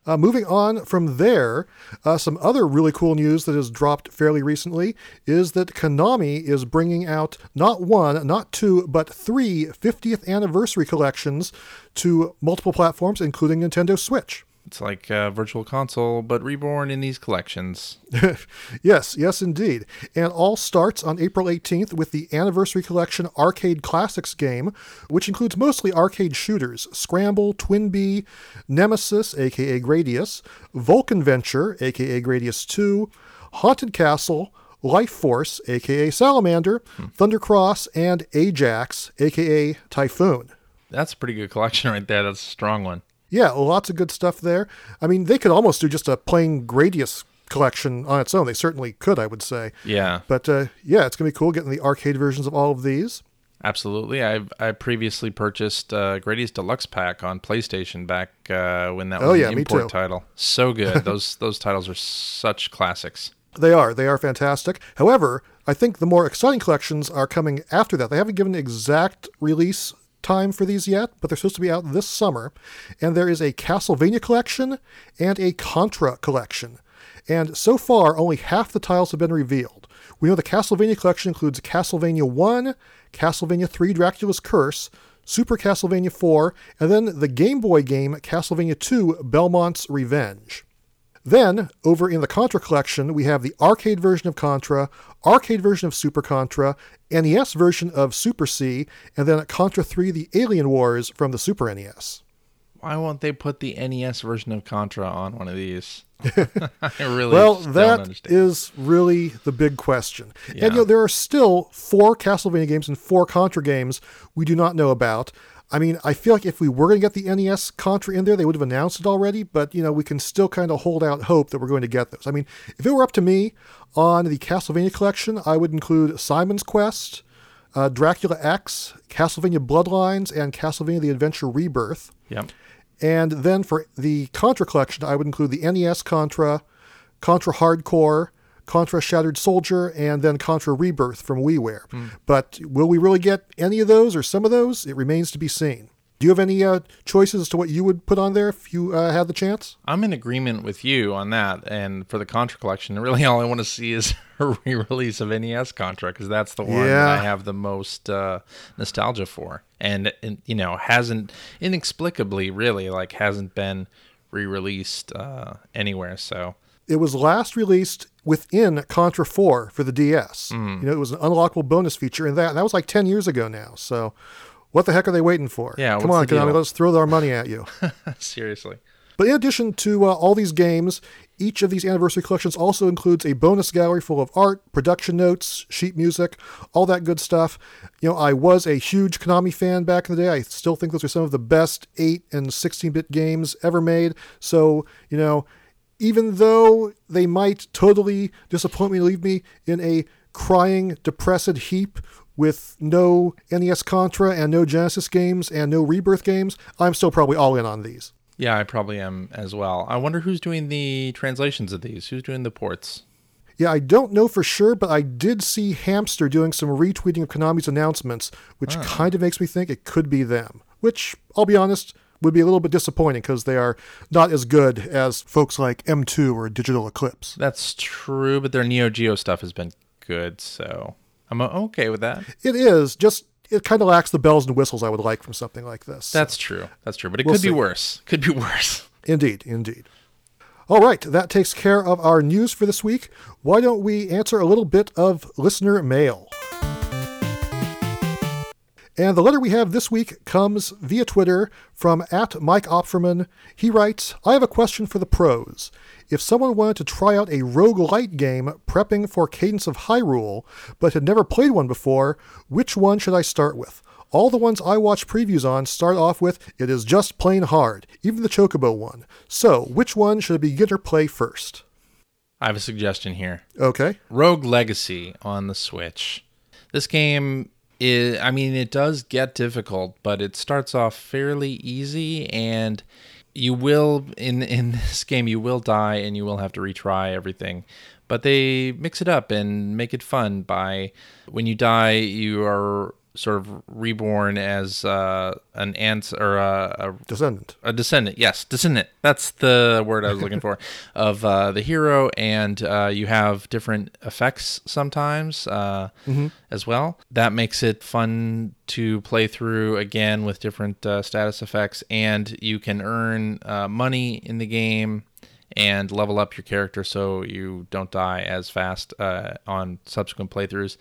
[SPEAKER 1] Uh, moving on from there, uh, some other really cool news that has dropped fairly recently is that Konami is bringing out not one, not two, but three 50th anniversary collections to multiple platforms, including Nintendo Switch.
[SPEAKER 2] It's like uh, Virtual Console, but reborn in these collections.
[SPEAKER 1] yes, yes, indeed. And all starts on April 18th with the Anniversary Collection Arcade Classics game, which includes mostly arcade shooters Scramble, Twin Bee, Nemesis, aka Gradius, Vulcan Venture, aka Gradius 2, Haunted Castle, Life Force, aka Salamander, hmm. Thundercross, and Ajax, aka Typhoon.
[SPEAKER 2] That's a pretty good collection right there. That's a strong one.
[SPEAKER 1] Yeah, lots of good stuff there. I mean, they could almost do just a plain Gradius collection on its own. They certainly could, I would say.
[SPEAKER 2] Yeah.
[SPEAKER 1] But uh, yeah, it's gonna be cool getting the arcade versions of all of these.
[SPEAKER 2] Absolutely. I I previously purchased uh, Gradius Deluxe Pack on PlayStation back uh, when that oh, was oh, yeah, an import title. So good. those those titles are such classics.
[SPEAKER 1] They are. They are fantastic. However, I think the more exciting collections are coming after that. They haven't given exact release time for these yet, but they're supposed to be out this summer. And there is a Castlevania collection and a Contra collection. And so far, only half the tiles have been revealed. We know the Castlevania collection includes Castlevania 1, Castlevania 3 Dracula's Curse, Super Castlevania 4, and then the Game Boy game Castlevania 2 Belmont's Revenge. Then, over in the Contra collection, we have the arcade version of Contra, arcade version of Super Contra, NES version of Super C, and then Contra 3 The Alien Wars from the Super NES.
[SPEAKER 2] Why won't they put the NES version of Contra on one of these? I really
[SPEAKER 1] well, that is really the big question. Yeah. And you know, there are still four Castlevania games and four Contra games we do not know about. I mean, I feel like if we were going to get the NES Contra in there, they would have announced it already, but, you know, we can still kind of hold out hope that we're going to get those. I mean, if it were up to me on the Castlevania collection, I would include Simon's Quest, uh, Dracula X, Castlevania Bloodlines, and Castlevania The Adventure Rebirth.
[SPEAKER 2] Yep.
[SPEAKER 1] And then for the Contra collection, I would include the NES Contra, Contra Hardcore, Contra Shattered Soldier, and then Contra Rebirth from WiiWare. Mm. But will we really get any of those or some of those? It remains to be seen. Do you have any uh, choices as to what you would put on there if you uh, had the chance?
[SPEAKER 2] I'm in agreement with you on that. And for the Contra collection, really all I want to see is a re-release of NES Contra because that's the one yeah. I have the most uh, nostalgia for, and, and, you know hasn't inexplicably really like hasn't been re-released uh, anywhere. So
[SPEAKER 1] it was last released within Contra 4 for the DS. Mm. You know, it was an unlockable bonus feature, and that that was like 10 years ago now. So, what the heck are they waiting for?
[SPEAKER 2] Yeah,
[SPEAKER 1] come on, Konami, let's throw our money at you.
[SPEAKER 2] Seriously.
[SPEAKER 1] But in addition to uh, all these games, each of these anniversary collections also includes a bonus gallery full of art, production notes, sheet music, all that good stuff. You know, I was a huge Konami fan back in the day. I still think those are some of the best 8 and 16 bit games ever made. So, you know, even though they might totally disappoint me and leave me in a crying, depressed heap with no NES Contra and no Genesis games and no Rebirth games, I'm still probably all in on these.
[SPEAKER 2] Yeah, I probably am as well. I wonder who's doing the translations of these. Who's doing the ports?
[SPEAKER 1] Yeah, I don't know for sure, but I did see Hamster doing some retweeting of Konami's announcements, which oh. kind of makes me think it could be them. Which, I'll be honest, would be a little bit disappointing because they are not as good as folks like M2 or Digital Eclipse.
[SPEAKER 2] That's true, but their Neo Geo stuff has been good, so I'm okay with that.
[SPEAKER 1] It is just it kind of lacks the bells and whistles I would like from something like this.
[SPEAKER 2] That's true. That's true, but it we'll could see. be worse. Could be worse.
[SPEAKER 1] Indeed, indeed. All right, that takes care of our news for this week. Why don't we answer a little bit of listener mail? And the letter we have this week comes via Twitter from at Mike Opferman. He writes, I have a question for the pros. If someone wanted to try out a rogue-lite game prepping for Cadence of Hyrule, but had never played one before, which one should I start with? All the ones I watch previews on start off with, it is just plain hard, even the Chocobo one. So, which one should a beginner play first?
[SPEAKER 2] I have a suggestion here.
[SPEAKER 1] Okay.
[SPEAKER 2] Rogue Legacy on the Switch. This game it, I mean, it does get difficult, but it starts off fairly easy, and you will in in this game you will die and you will have to retry everything. But they mix it up and make it fun by when you die, you are sort of reborn as uh, an ant or a, a
[SPEAKER 1] Descendant.
[SPEAKER 2] a descendant yes descendant. That's the word i was looking for of uh, the hero. And uh, you have different effects sometimes uh, as well. That makes it fun to play through again with different uh, status effects. And you can earn uh, money in the game and level up your character so you don't die as fast uh, on subsequent playthroughs.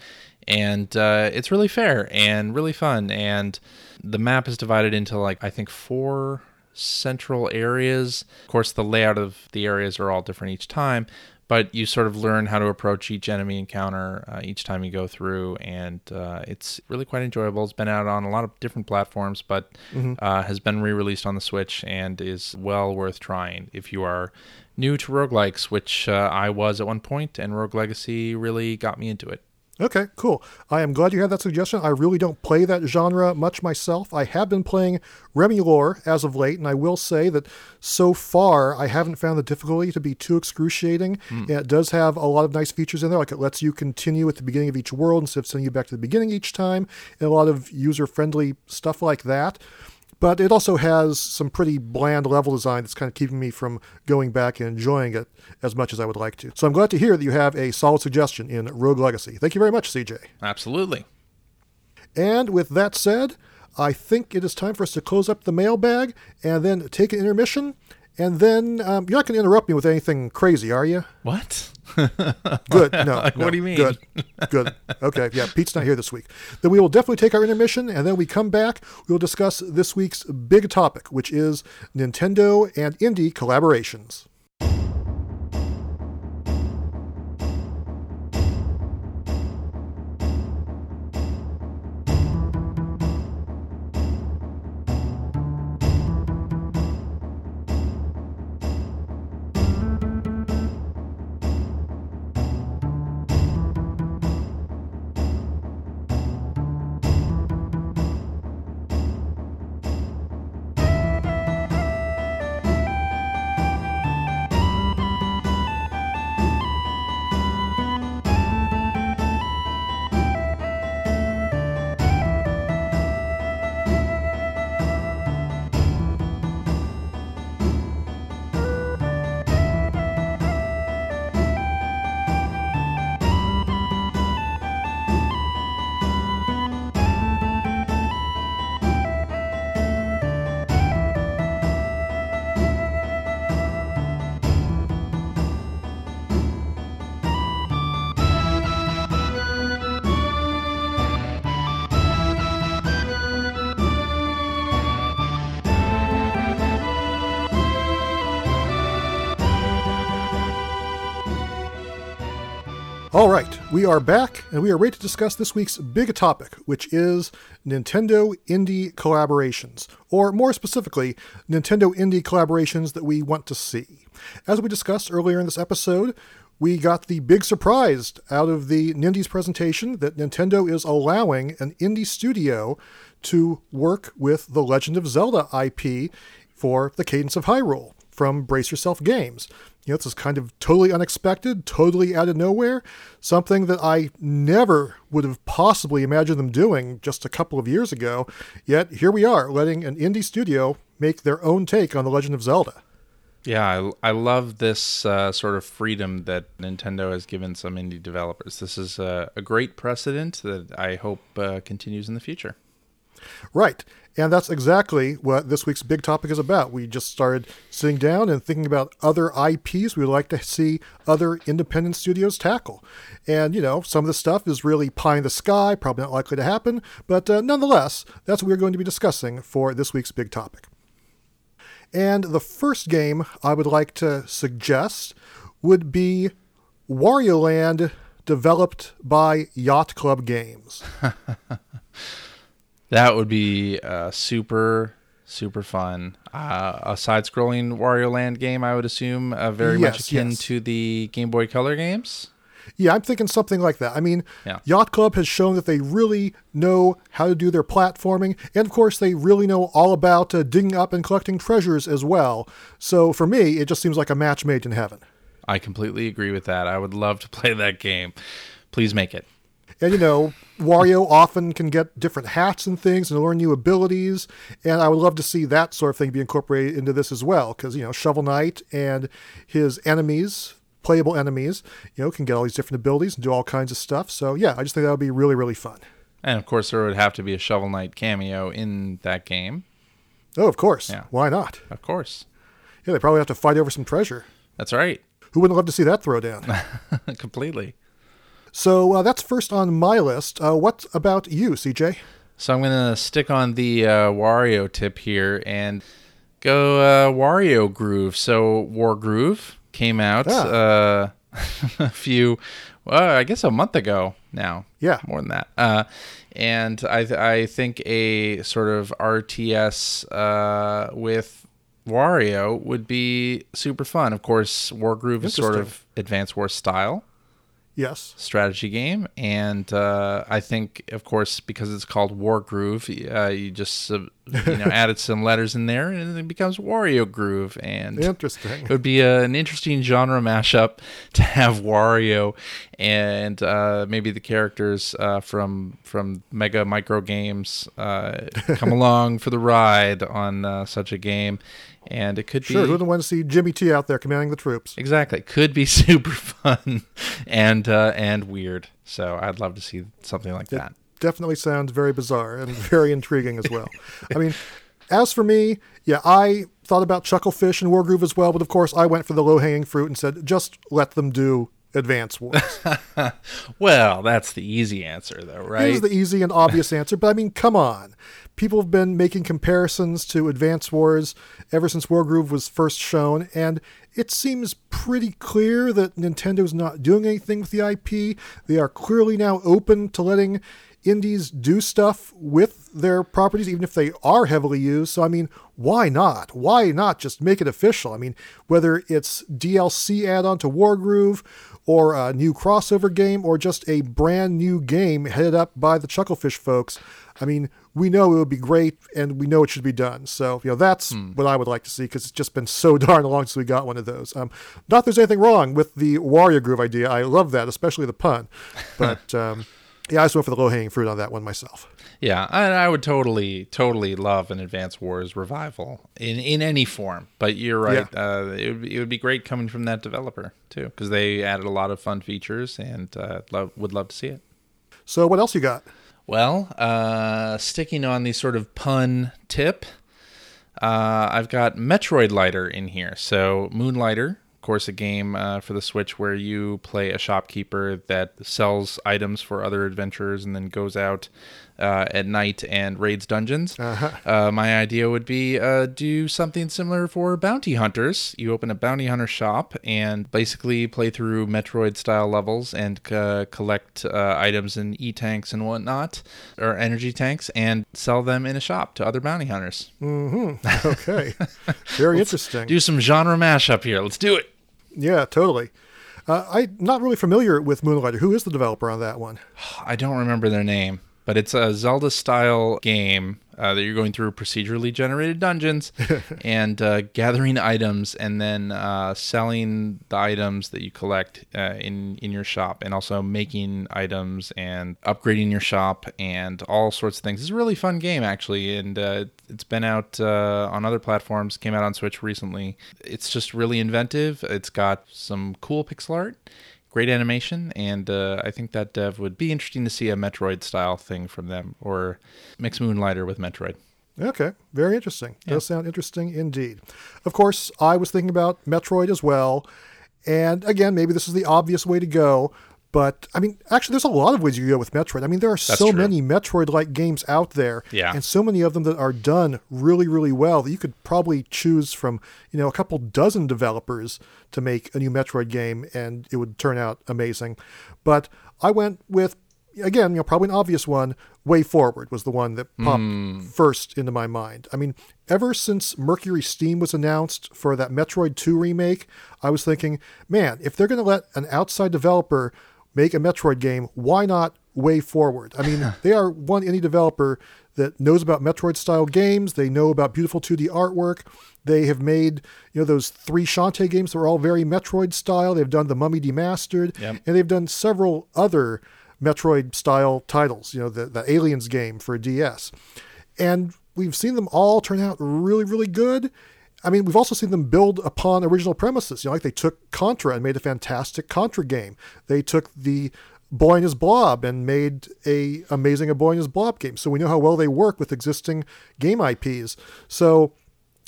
[SPEAKER 2] And uh, it's really fair and really fun. And the map is divided into like I think four central areas. Of course, the layout of the areas are all different each time, but you sort of learn how to approach each enemy encounter uh, each time you go through, and uh, it's really quite enjoyable. It's been out on a lot of different platforms, but uh, has been re-released on the Switch and is well worth trying if you are new to roguelikes, which uh, I was at one point, and Rogue Legacy really got me into it.
[SPEAKER 1] Okay, cool. I am glad you had that suggestion. I really don't play that genre much myself. I have been playing RemiLore as of late, and I will say that so far I haven't found the difficulty to be too excruciating. And it does have a lot of nice features in there, like it lets you continue at the beginning of each world instead of sending you back to the beginning each time, and a lot of user friendly stuff like that. But it also has some pretty bland level design that's kind of keeping me from going back and enjoying it as much as I would like to. So I'm glad to hear that you have a solid suggestion in Rogue Legacy. Thank you very much, CJ.
[SPEAKER 2] Absolutely.
[SPEAKER 1] And with that said, I think it is time for us to close up the mailbag and then take an intermission. And then um, you're not going to interrupt me with anything crazy, are you?
[SPEAKER 2] What?
[SPEAKER 1] Good. No.
[SPEAKER 2] What
[SPEAKER 1] no.
[SPEAKER 2] do you mean?
[SPEAKER 1] Good. Good. Okay. Yeah. Pete's not here this week. Then we will definitely take our intermission, and then we come back. We will discuss this week's big topic, which is Nintendo and indie collaborations. All right, we are back and we are ready to discuss this week's big topic, which is Nintendo indie collaborations, or more specifically, Nintendo indie collaborations that we want to see. As we discussed earlier in this episode, we got the big surprise out of the Nindies presentation that Nintendo is allowing an indie studio to work with the Legend of Zelda IP for the Cadence of Hyrule from Brace Yourself Games. You know, this is kind of totally unexpected, totally out of nowhere, something that I never would have possibly imagined them doing just a couple of years ago. Yet here we are, letting an indie studio make their own take on The Legend of Zelda.
[SPEAKER 2] Yeah, I, I love this uh, sort of freedom that Nintendo has given some indie developers. This is a, a great precedent that I hope uh, continues in the future.
[SPEAKER 1] Right. And that's exactly what this week's big topic is about. We just started sitting down and thinking about other IPs we would like to see other independent studios tackle. And, you know, some of the stuff is really pie in the sky, probably not likely to happen, but uh, nonetheless, that's what we're going to be discussing for this week's big topic. And the first game I would like to suggest would be Wario Land, developed by Yacht Club Games.
[SPEAKER 2] That would be uh, super, super fun. Uh, a side scrolling Wario Land game, I would assume, uh, very much akin
[SPEAKER 1] yes.
[SPEAKER 2] to the Game Boy Color games.
[SPEAKER 1] Yeah, I'm thinking something like that. I mean,
[SPEAKER 2] Yeah.
[SPEAKER 1] Yacht Club has shown that they really know how to do their platforming, and of course, they really know all about uh, digging up and collecting treasures as well. So for me, it just seems like a match made in heaven.
[SPEAKER 2] I completely agree with that. I would love to play that game. Please make it.
[SPEAKER 1] And you know, Wario often can get different hats and things and learn new abilities. And I would love to see that sort of thing be incorporated into this as well, because you know, Shovel Knight and his enemies, playable enemies, you know, can get all these different abilities and do all kinds of stuff. So yeah, I just think that would be really really fun.
[SPEAKER 2] And of course, there would have to be a Shovel Knight cameo in that game.
[SPEAKER 1] Oh, of course.
[SPEAKER 2] Yeah.
[SPEAKER 1] Why not?
[SPEAKER 2] Of course.
[SPEAKER 1] Yeah, they probably have to fight over some treasure.
[SPEAKER 2] That's right.
[SPEAKER 1] Who wouldn't love to see that throwdown?
[SPEAKER 2] Completely.
[SPEAKER 1] So uh, that's first on my list. Uh, what about you, CJ?
[SPEAKER 2] So I'm going to stick on the uh, Wario tip here and go uh, Wario Groove. So Wargroove came out uh, a few, I guess a month ago now.
[SPEAKER 1] Yeah.
[SPEAKER 2] More than that. Uh, and I, th- I think a sort of RTS uh, with Wario would be super fun. Of course, Wargroove is sort of Advance Wars style
[SPEAKER 1] Yes.
[SPEAKER 2] strategy game, and uh, I think, of course, because it's called Wargroove, uh, you just uh, you know added some letters in there, and it becomes Wario Groove, and
[SPEAKER 1] Interesting.
[SPEAKER 2] it would be a, an interesting genre mashup to have Wario and uh, maybe the characters uh, from from Mega Micro Games uh, come along for the ride on uh, such a game, and it could
[SPEAKER 1] Sure.
[SPEAKER 2] be
[SPEAKER 1] Who wouldn't want to see Jimmy T out there commanding the troops?
[SPEAKER 2] Exactly. Could be super fun and uh, and weird. So I'd love to see something like that.
[SPEAKER 1] Definitely sounds very bizarre and very intriguing as well. I mean, as for me, yeah, I thought about Chucklefish and Wargroove as well, but of course I went for the low hanging fruit and said, just let them do Advance Wars.
[SPEAKER 2] Well, that's the easy answer though, right?
[SPEAKER 1] Here's the easy and obvious answer, but I mean, come on. People have been making comparisons to Advance Wars ever since Wargroove was first shown, and it seems pretty clear that Nintendo's not doing anything with the IP. They are clearly now open to letting indies do stuff with their properties, even if they are heavily used. So, I mean, why not? Why not just make it official? I mean, whether it's DLC add on to Wargroove or a new crossover game or just a brand new game headed up by the Chucklefish folks. I mean, we know it would be great and we know it should be done. So, you know, that's what I would like to see because it's just been so darn long since we got one of those. Um, not that there's anything wrong with the Wario Groove idea. I love that, especially the pun. But, um, yeah, I just went for the low hanging fruit on that one myself.
[SPEAKER 2] yeah, I, I would totally, totally love an Advance Wars revival in in any form. But you're right; uh, it, would be, it would be great coming from that developer too, because they added a lot of fun features, and uh, love, would love to see it.
[SPEAKER 1] So, what else you got?
[SPEAKER 2] Well, uh, sticking on the sort of pun tip, uh, I've got Metroid Lighter in here. So, Moonlighter, course, a game uh, for the Switch where you play a shopkeeper that sells items for other adventurers and then goes out uh, at night and raids dungeons. Uh, my idea would be uh, do something similar for bounty hunters. You open a bounty hunter shop and basically play through Metroid style levels and uh, collect uh, items in e tanks and whatnot, or energy tanks, and sell them in a shop to other bounty hunters. Hmm.
[SPEAKER 1] Okay. Very interesting.
[SPEAKER 2] Do some genre mashup here. Let's do it.
[SPEAKER 1] Yeah, totally. Uh, I'm not really familiar with Moonlighter. Who is the developer on that one?
[SPEAKER 2] I don't remember their name, but it's a Zelda style game uh, that you're going through procedurally generated dungeons and uh, gathering items and then uh, selling the items that you collect uh, in in your shop and also making items and upgrading your shop and all sorts of things. It's a really fun game actually, and uh, it's been out uh, on other platforms. Came out on Switch recently. It's just really inventive. It's got some cool pixel art great animation, and uh, I think that dev would be interesting to see a Metroid style thing from them, or mix Moonlighter with Metroid.
[SPEAKER 1] Okay, very interesting. Does sound interesting indeed. Of course, I was thinking about Metroid as well. And again, maybe this is the obvious way to go, but I mean, actually, there's a lot of ways you can go with Metroid. I mean, there are so
[SPEAKER 2] true.
[SPEAKER 1] many Metroid like games out there,
[SPEAKER 2] Yeah.
[SPEAKER 1] and so many of them that are done really, really well that you could probably choose from, you know, a couple dozen developers to make a new Metroid game, and it would turn out amazing. But I went with again, you know, probably an obvious one, WayForward was the one that popped hmm. first into my mind. I mean, ever since MercurySteam was announced for that Metroid 2 remake, I was thinking, man, if they're going to let an outside developer make a Metroid game, why not WayForward? I mean, they are one indie developer that knows about Metroid style games. They know about beautiful 2D artwork. They have made, you know, those three Shantae games that were all very Metroid style. They've done the Mummy Demastered,
[SPEAKER 2] Yep.
[SPEAKER 1] and they've done several other Metroid style titles, you know, the, the Aliens game for DS. And we've seen them all turn out really, really good. I mean, we've also seen them build upon original premises. You know, like they took Contra and made a fantastic Contra game. They took the Boy and His Blob and made a amazing A Boy and His Blob game. So we know how well they work with existing game IPs. So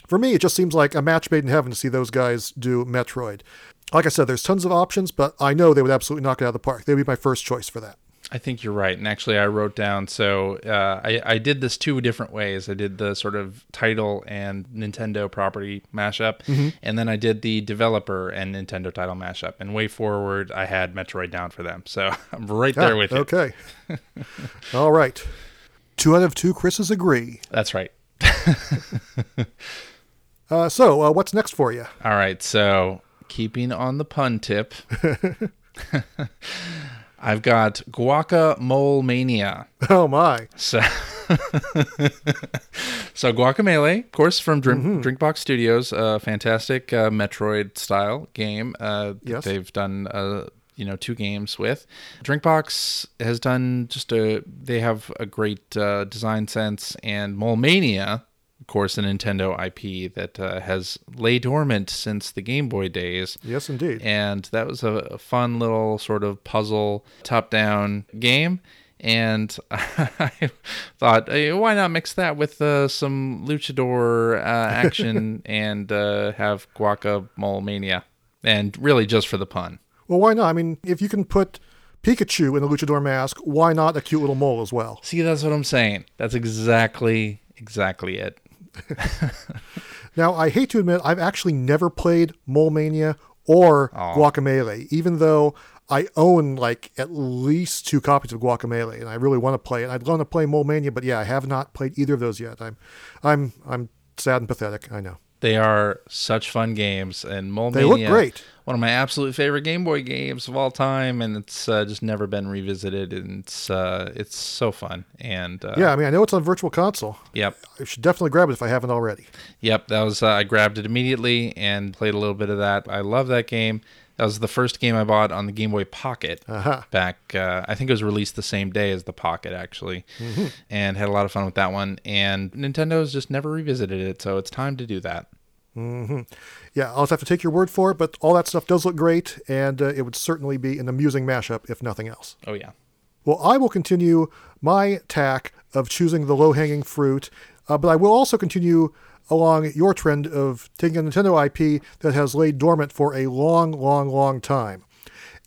[SPEAKER 1] for me, it just seems like a match made in heaven to see those guys do Metroid. Like I said, there's tons of options, but I know they would absolutely knock it out of the park. They would be my first choice for that.
[SPEAKER 2] I think you're right. And actually, I wrote down so uh, I, I did this two different ways. I did the sort of title and Nintendo property mashup,
[SPEAKER 1] Mm-hmm.
[SPEAKER 2] and then I did the developer and Nintendo title mashup. And way forward, I had Metroid down for them. So I'm right there
[SPEAKER 1] Ah,
[SPEAKER 2] with you.
[SPEAKER 1] Okay. All right. Two out of two Chris's agree.
[SPEAKER 2] That's right.
[SPEAKER 1] Uh, so, uh, what's next for you?
[SPEAKER 2] All right. So keeping on the pun tip, I've got Guacamole Mania.
[SPEAKER 1] Oh, my.
[SPEAKER 2] So, so Guacamelee, of course, from Drink,
[SPEAKER 1] Mm-hmm.
[SPEAKER 2] Drinkbox Studios, a fantastic uh, Metroid style game. Uh,
[SPEAKER 1] Yes.
[SPEAKER 2] they've done. Uh, you know, two games with Drinkbox has done just a. They have a great uh, design sense, and Mole Mania, of course, a Nintendo IP that uh, has lay dormant since the Game Boy days
[SPEAKER 1] Yes, indeed.
[SPEAKER 2] and that was a, fun little sort of puzzle top-down game. And I thought, hey, why not mix that with uh, some luchador uh, action and uh, have Guacamole Mania? And really, just for the pun.
[SPEAKER 1] Well, why not? I mean, if you can put Pikachu in a luchador mask, why not a cute little mole as well?
[SPEAKER 2] See, that's what I'm saying. That's exactly, exactly it.
[SPEAKER 1] Now, I hate to admit, I've actually never played Mole Mania or
[SPEAKER 2] Aw.
[SPEAKER 1] Guacamelee, even though I own like at least two copies of Guacamelee, and I really want to play it. I'd want to play Mole Mania, but yeah, I have not played either of those yet. I'm, I'm, I'm sad and pathetic. I know
[SPEAKER 2] They are such fun games, and Mole
[SPEAKER 1] they
[SPEAKER 2] Mania,
[SPEAKER 1] look great.
[SPEAKER 2] one of my absolute favorite Game Boy games of all time, and it's uh, just never been revisited. And it's uh, it's so fun. And uh,
[SPEAKER 1] Yeah, I mean, I know it's on Virtual Console.
[SPEAKER 2] yep,
[SPEAKER 1] I should definitely grab it if I haven't already.
[SPEAKER 2] yep. That was uh, I grabbed it immediately and played a little bit of that. I love that game. That was the first game I bought on the Game Boy Pocket
[SPEAKER 1] Aha.
[SPEAKER 2] back. Uh, I think it was released the same day as the Pocket actually, and had a lot of fun with that one. And Nintendo's just never revisited it, so it's time to do that.
[SPEAKER 1] Yeah, I'll just have to take your word for it, but all that stuff does look great, and uh, it would certainly be an amusing mashup, if nothing else.
[SPEAKER 2] Oh yeah.
[SPEAKER 1] Well, I will continue my tack of choosing the low hanging fruit, uh, but I will also continue along your trend of taking a Nintendo IP that has laid dormant for a long, long, long time.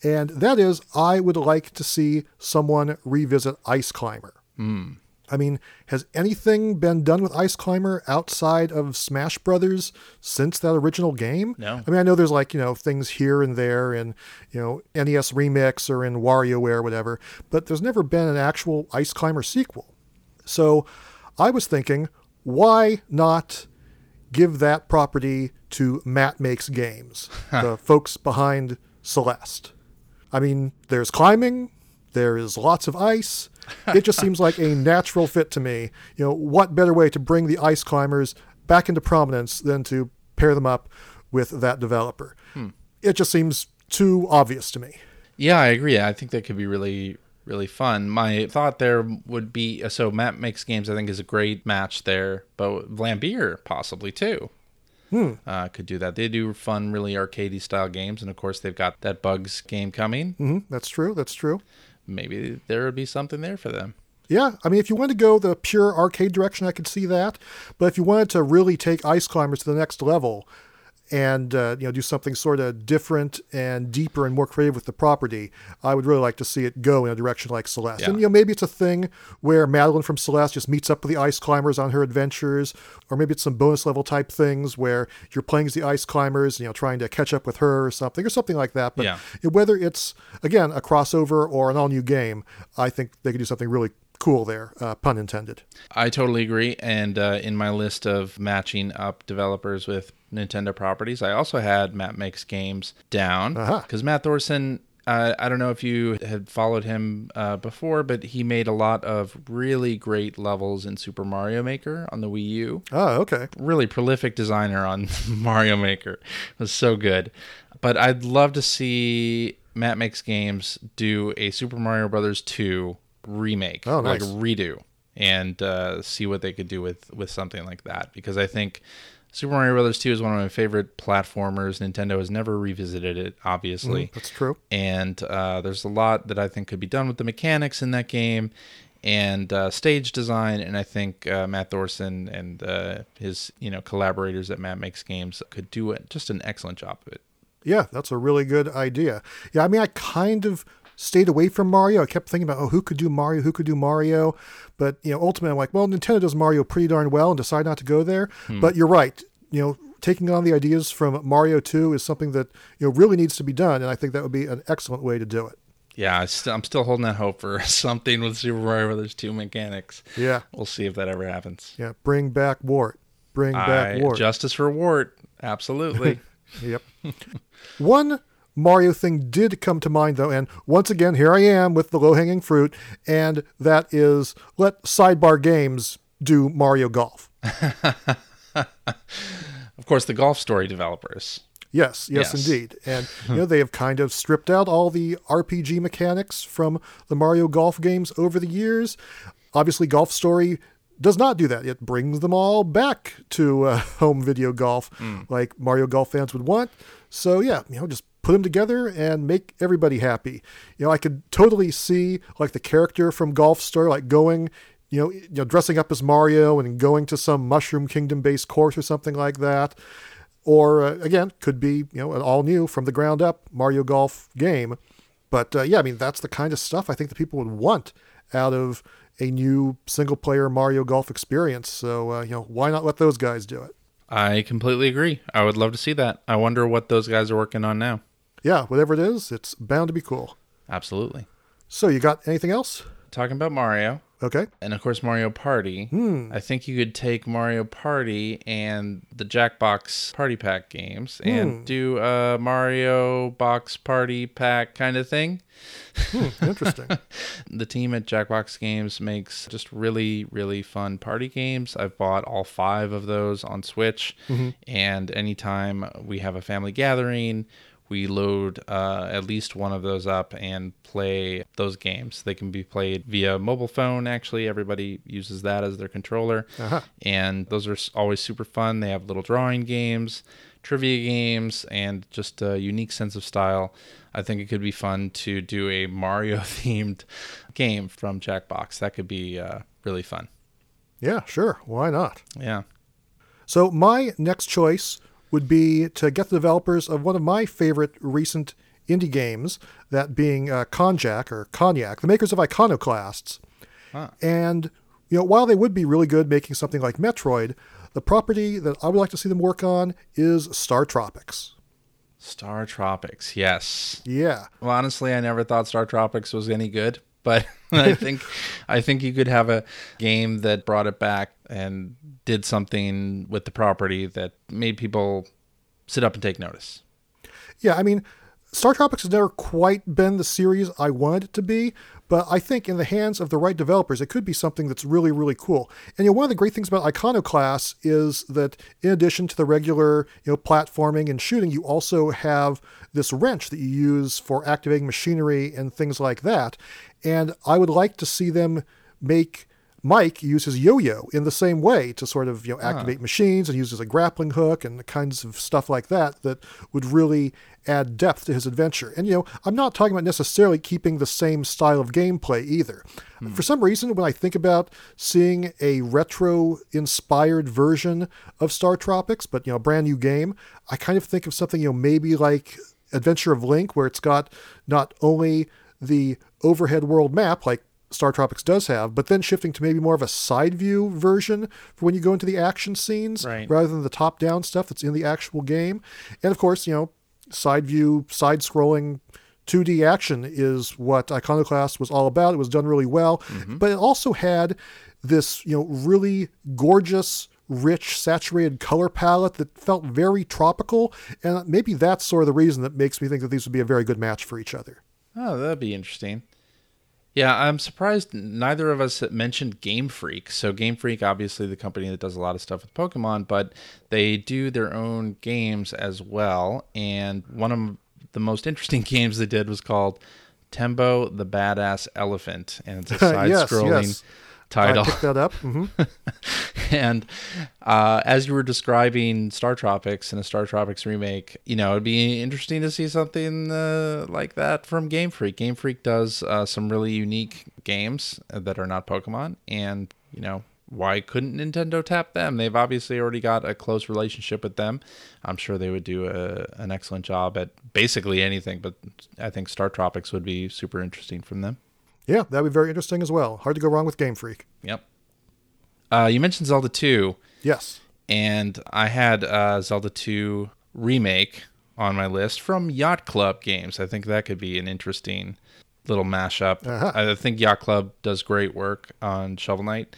[SPEAKER 1] And that is, I would like to see someone revisit Ice Climber. Hmm. I mean, has anything been done with Ice Climber outside of Smash Brothers since that original game?
[SPEAKER 2] No.
[SPEAKER 1] I mean, I know there's like, you know, things here and there in, you know, NES Remix or in WarioWare or whatever, but there's never been an actual Ice Climber sequel. So I was thinking, why not give that property to Matt Makes Games, the folks behind Celeste? I mean, there's climbing, there is lots of ice. It just seems like a natural fit to me. You know, what better way to bring the ice climbers back into prominence than to pair them up with that developer? Hmm. It just seems too obvious to me.
[SPEAKER 2] Yeah, I agree. I think that could be really, really fun. My thought there would be so Matt makes games. I think is a great match there, but Vlambeer possibly too. Uh, could do that. They do fun, really arcadey style games, and of course they've got that Bugs game coming.
[SPEAKER 1] hmm That's true. That's true.
[SPEAKER 2] Maybe there would be something there for them.
[SPEAKER 1] Yeah, I mean, if you wanted to go the pure arcade direction, I could see that. But if you wanted to really take Ice Climbers to the next level, and uh, you know do something sort of different and deeper and more creative with the property, I would really like to see it go in a direction like Celeste.
[SPEAKER 2] Yeah.
[SPEAKER 1] And you know maybe it's a thing where Madeline from Celeste just meets up with the Ice Climbers on her adventures, or maybe it's some bonus level type things where you're playing as the Ice Climbers, you know, trying to catch up with her or something, or something like that. But
[SPEAKER 2] Yeah.
[SPEAKER 1] whether it's again a crossover or an all new game, I think they could do something really cool there, uh, pun intended.
[SPEAKER 2] I totally agree. And uh, in my list of matching up developers with Nintendo properties, I also had Matt Makes Games down
[SPEAKER 1] Uh-huh.
[SPEAKER 2] because Matt Thorson. Uh, I don't know if you had followed him uh, before, but he made a lot of really great levels in Super Mario Maker on the Wii U.
[SPEAKER 1] Oh, okay.
[SPEAKER 2] Really prolific designer on Mario Maker. It was so good. But I'd love to see Matt Makes Games do a Super Mario Brothers 2 remake,
[SPEAKER 1] Oh,
[SPEAKER 2] like redo, and uh, see what they could do with with something like that. Because I think Super Mario Brothers 2 is one of my favorite platformers. Nintendo has never revisited it, obviously
[SPEAKER 1] That's true.
[SPEAKER 2] and uh, there's a lot that I think could be done with the mechanics in that game and uh, stage design. And I think uh, Matt Thorson and uh, his you know collaborators at Matt Makes Games could do it, just an excellent job of it.
[SPEAKER 1] Yeah, that's a really good idea. Yeah, I mean, I kind of stayed away from Mario. I kept thinking about, oh, who could do Mario? Who could do Mario? But, you know, ultimately, I'm like, well, Nintendo does Mario pretty darn well and decide not to go there. Hmm. But you're right. You know, taking on the ideas from Mario 2 is something that, you know, really needs to be done. And I think that would be an excellent way to do it.
[SPEAKER 2] Yeah, I st- I'm still holding that hope for something with Super Mario Brothers 2 mechanics.
[SPEAKER 1] Yeah.
[SPEAKER 2] We'll see if that ever happens.
[SPEAKER 1] Yeah. Bring back Wart. Bring back Wart.
[SPEAKER 2] justice for Wart, absolutely.
[SPEAKER 1] Yep. One Mario thing did come to mind though, and once again, here I am with the low hanging fruit, and that is let Sidebar Games do Mario Golf.
[SPEAKER 2] of course, the Golf Story developers.
[SPEAKER 1] Yes, yes,
[SPEAKER 2] Yes.
[SPEAKER 1] indeed. And you know they have kind of stripped out all the RPG mechanics from the Mario Golf games over the years. Obviously, Golf Story does not do that. It brings them all back to uh, home video golf, like Mario Golf fans would want. So yeah, you know, just put them together and make everybody happy. You know, I could totally see like the character from Golf Story, like going. You know, you know, dressing up as Mario and going to some Mushroom Kingdom based course or something like that or uh, again could be you know an all new from the ground up Mario Golf game. But uh, yeah, I mean that's the kind of stuff I think that people would want out of a new single player Mario Golf experience. So uh, you know why not let those guys do it?
[SPEAKER 2] I completely agree. I would love to see that. I wonder what those guys are working on now.
[SPEAKER 1] Yeah, whatever it is, it's bound to be cool.
[SPEAKER 2] Absolutely.
[SPEAKER 1] So you got anything else?
[SPEAKER 2] Talking about Mario,
[SPEAKER 1] Okay.
[SPEAKER 2] and of course Mario Party. Hmm. I think you could take Mario Party and the Jackbox Party Pack games and hmm. do a Mario Box Party Pack kind of thing.
[SPEAKER 1] Hmm, interesting.
[SPEAKER 2] The team at Jackbox Games makes just really, really fun party games. I've bought all five of those on Switch, mm-hmm. and anytime we have a family gathering, we load uh, at least one of those up and play those games. They can be played via mobile phone. Actually, everybody uses that as their controller, and those are always super fun. They have little drawing games, trivia games, and just a unique sense of style. I think it could be fun to do a Mario themed game from Jackbox. That could be uh, really fun.
[SPEAKER 1] yeah, sure. Why not?
[SPEAKER 2] Yeah.
[SPEAKER 1] So my next choice would be to get the developers of one of my favorite recent indie games, that being uh, Konjak or Cognac, the makers of Iconoclasts.
[SPEAKER 2] Huh.
[SPEAKER 1] And you know, while they would be really good making something like Metroid, the property that I would like to see them work on is Star Tropics.
[SPEAKER 2] Star Tropics, yes.
[SPEAKER 1] Yeah.
[SPEAKER 2] Well, honestly, I never thought Star Tropics was any good, but I think I think you could have a game that brought it back and did something with the property that made people sit up and take notice.
[SPEAKER 1] Yeah, I mean, Star Tropics has never quite been the series I wanted it to be, but I think in the hands of the right developers, it could be something that's really, really cool. And you know, one of the great things about Iconoclast is that in addition to the regular, you know, platforming and shooting, you also have this wrench that you use for activating machinery and things like that. And I would like to see them make Mike uses yo-yo in the same way to sort of you know ah. activate machines and uses a grappling hook and the kinds of stuff like that that would really add depth to his adventure. And you know, I'm not talking about necessarily keeping the same style of gameplay either. Hmm. For some reason, when I think about seeing a retro-inspired version of Star Tropics, but you know, a brand new game, I kind of think of something you know maybe like Adventure of Link, where it's got not only the overhead world map like Star Tropics does have, but then shifting to maybe more of a side view version for when you go into the action scenes
[SPEAKER 2] Right.
[SPEAKER 1] rather than the top down stuff that's in the actual game. And of course, you know, side view, side scrolling 2D action is what Iconoclast was all about. It was done really well, mm-hmm. but it also had this, you know, really gorgeous rich saturated color palette that felt very tropical and maybe that's sort of the reason that makes me think that these would be a very good match for each other
[SPEAKER 2] Oh, that'd be interesting. Yeah, I'm surprised neither of us mentioned Game Freak. So Game Freak, obviously the company that does a lot of stuff with Pokemon, but they do their own games as well. And one of the most interesting games they did was called Tembo the Badass Elephant, and it's a side-scrolling
[SPEAKER 1] yes.
[SPEAKER 2] Title.
[SPEAKER 1] I picked that up. hmm
[SPEAKER 2] and uh, as you were describing Star Tropics and a Star Tropics remake, you know, it'd be interesting to see something uh, like that from Game Freak. Game Freak does uh, some really unique games that are not Pokemon, and you know, why couldn't Nintendo tap them? They've obviously already got a close relationship with them. I'm sure they would do a, an excellent job at basically anything, but I think Star Tropics would be super interesting from them.
[SPEAKER 1] Yeah, that'd be very interesting as well. Hard to go wrong with Game Freak.
[SPEAKER 2] Yep. Uh, you mentioned Zelda 2.
[SPEAKER 1] Yes.
[SPEAKER 2] and I had uh, Zelda 2 remake on my list from Yacht Club games. I think that could be an interesting little mashup.
[SPEAKER 1] Uh-huh.
[SPEAKER 2] I think Yacht Club does great work on Shovel Knight.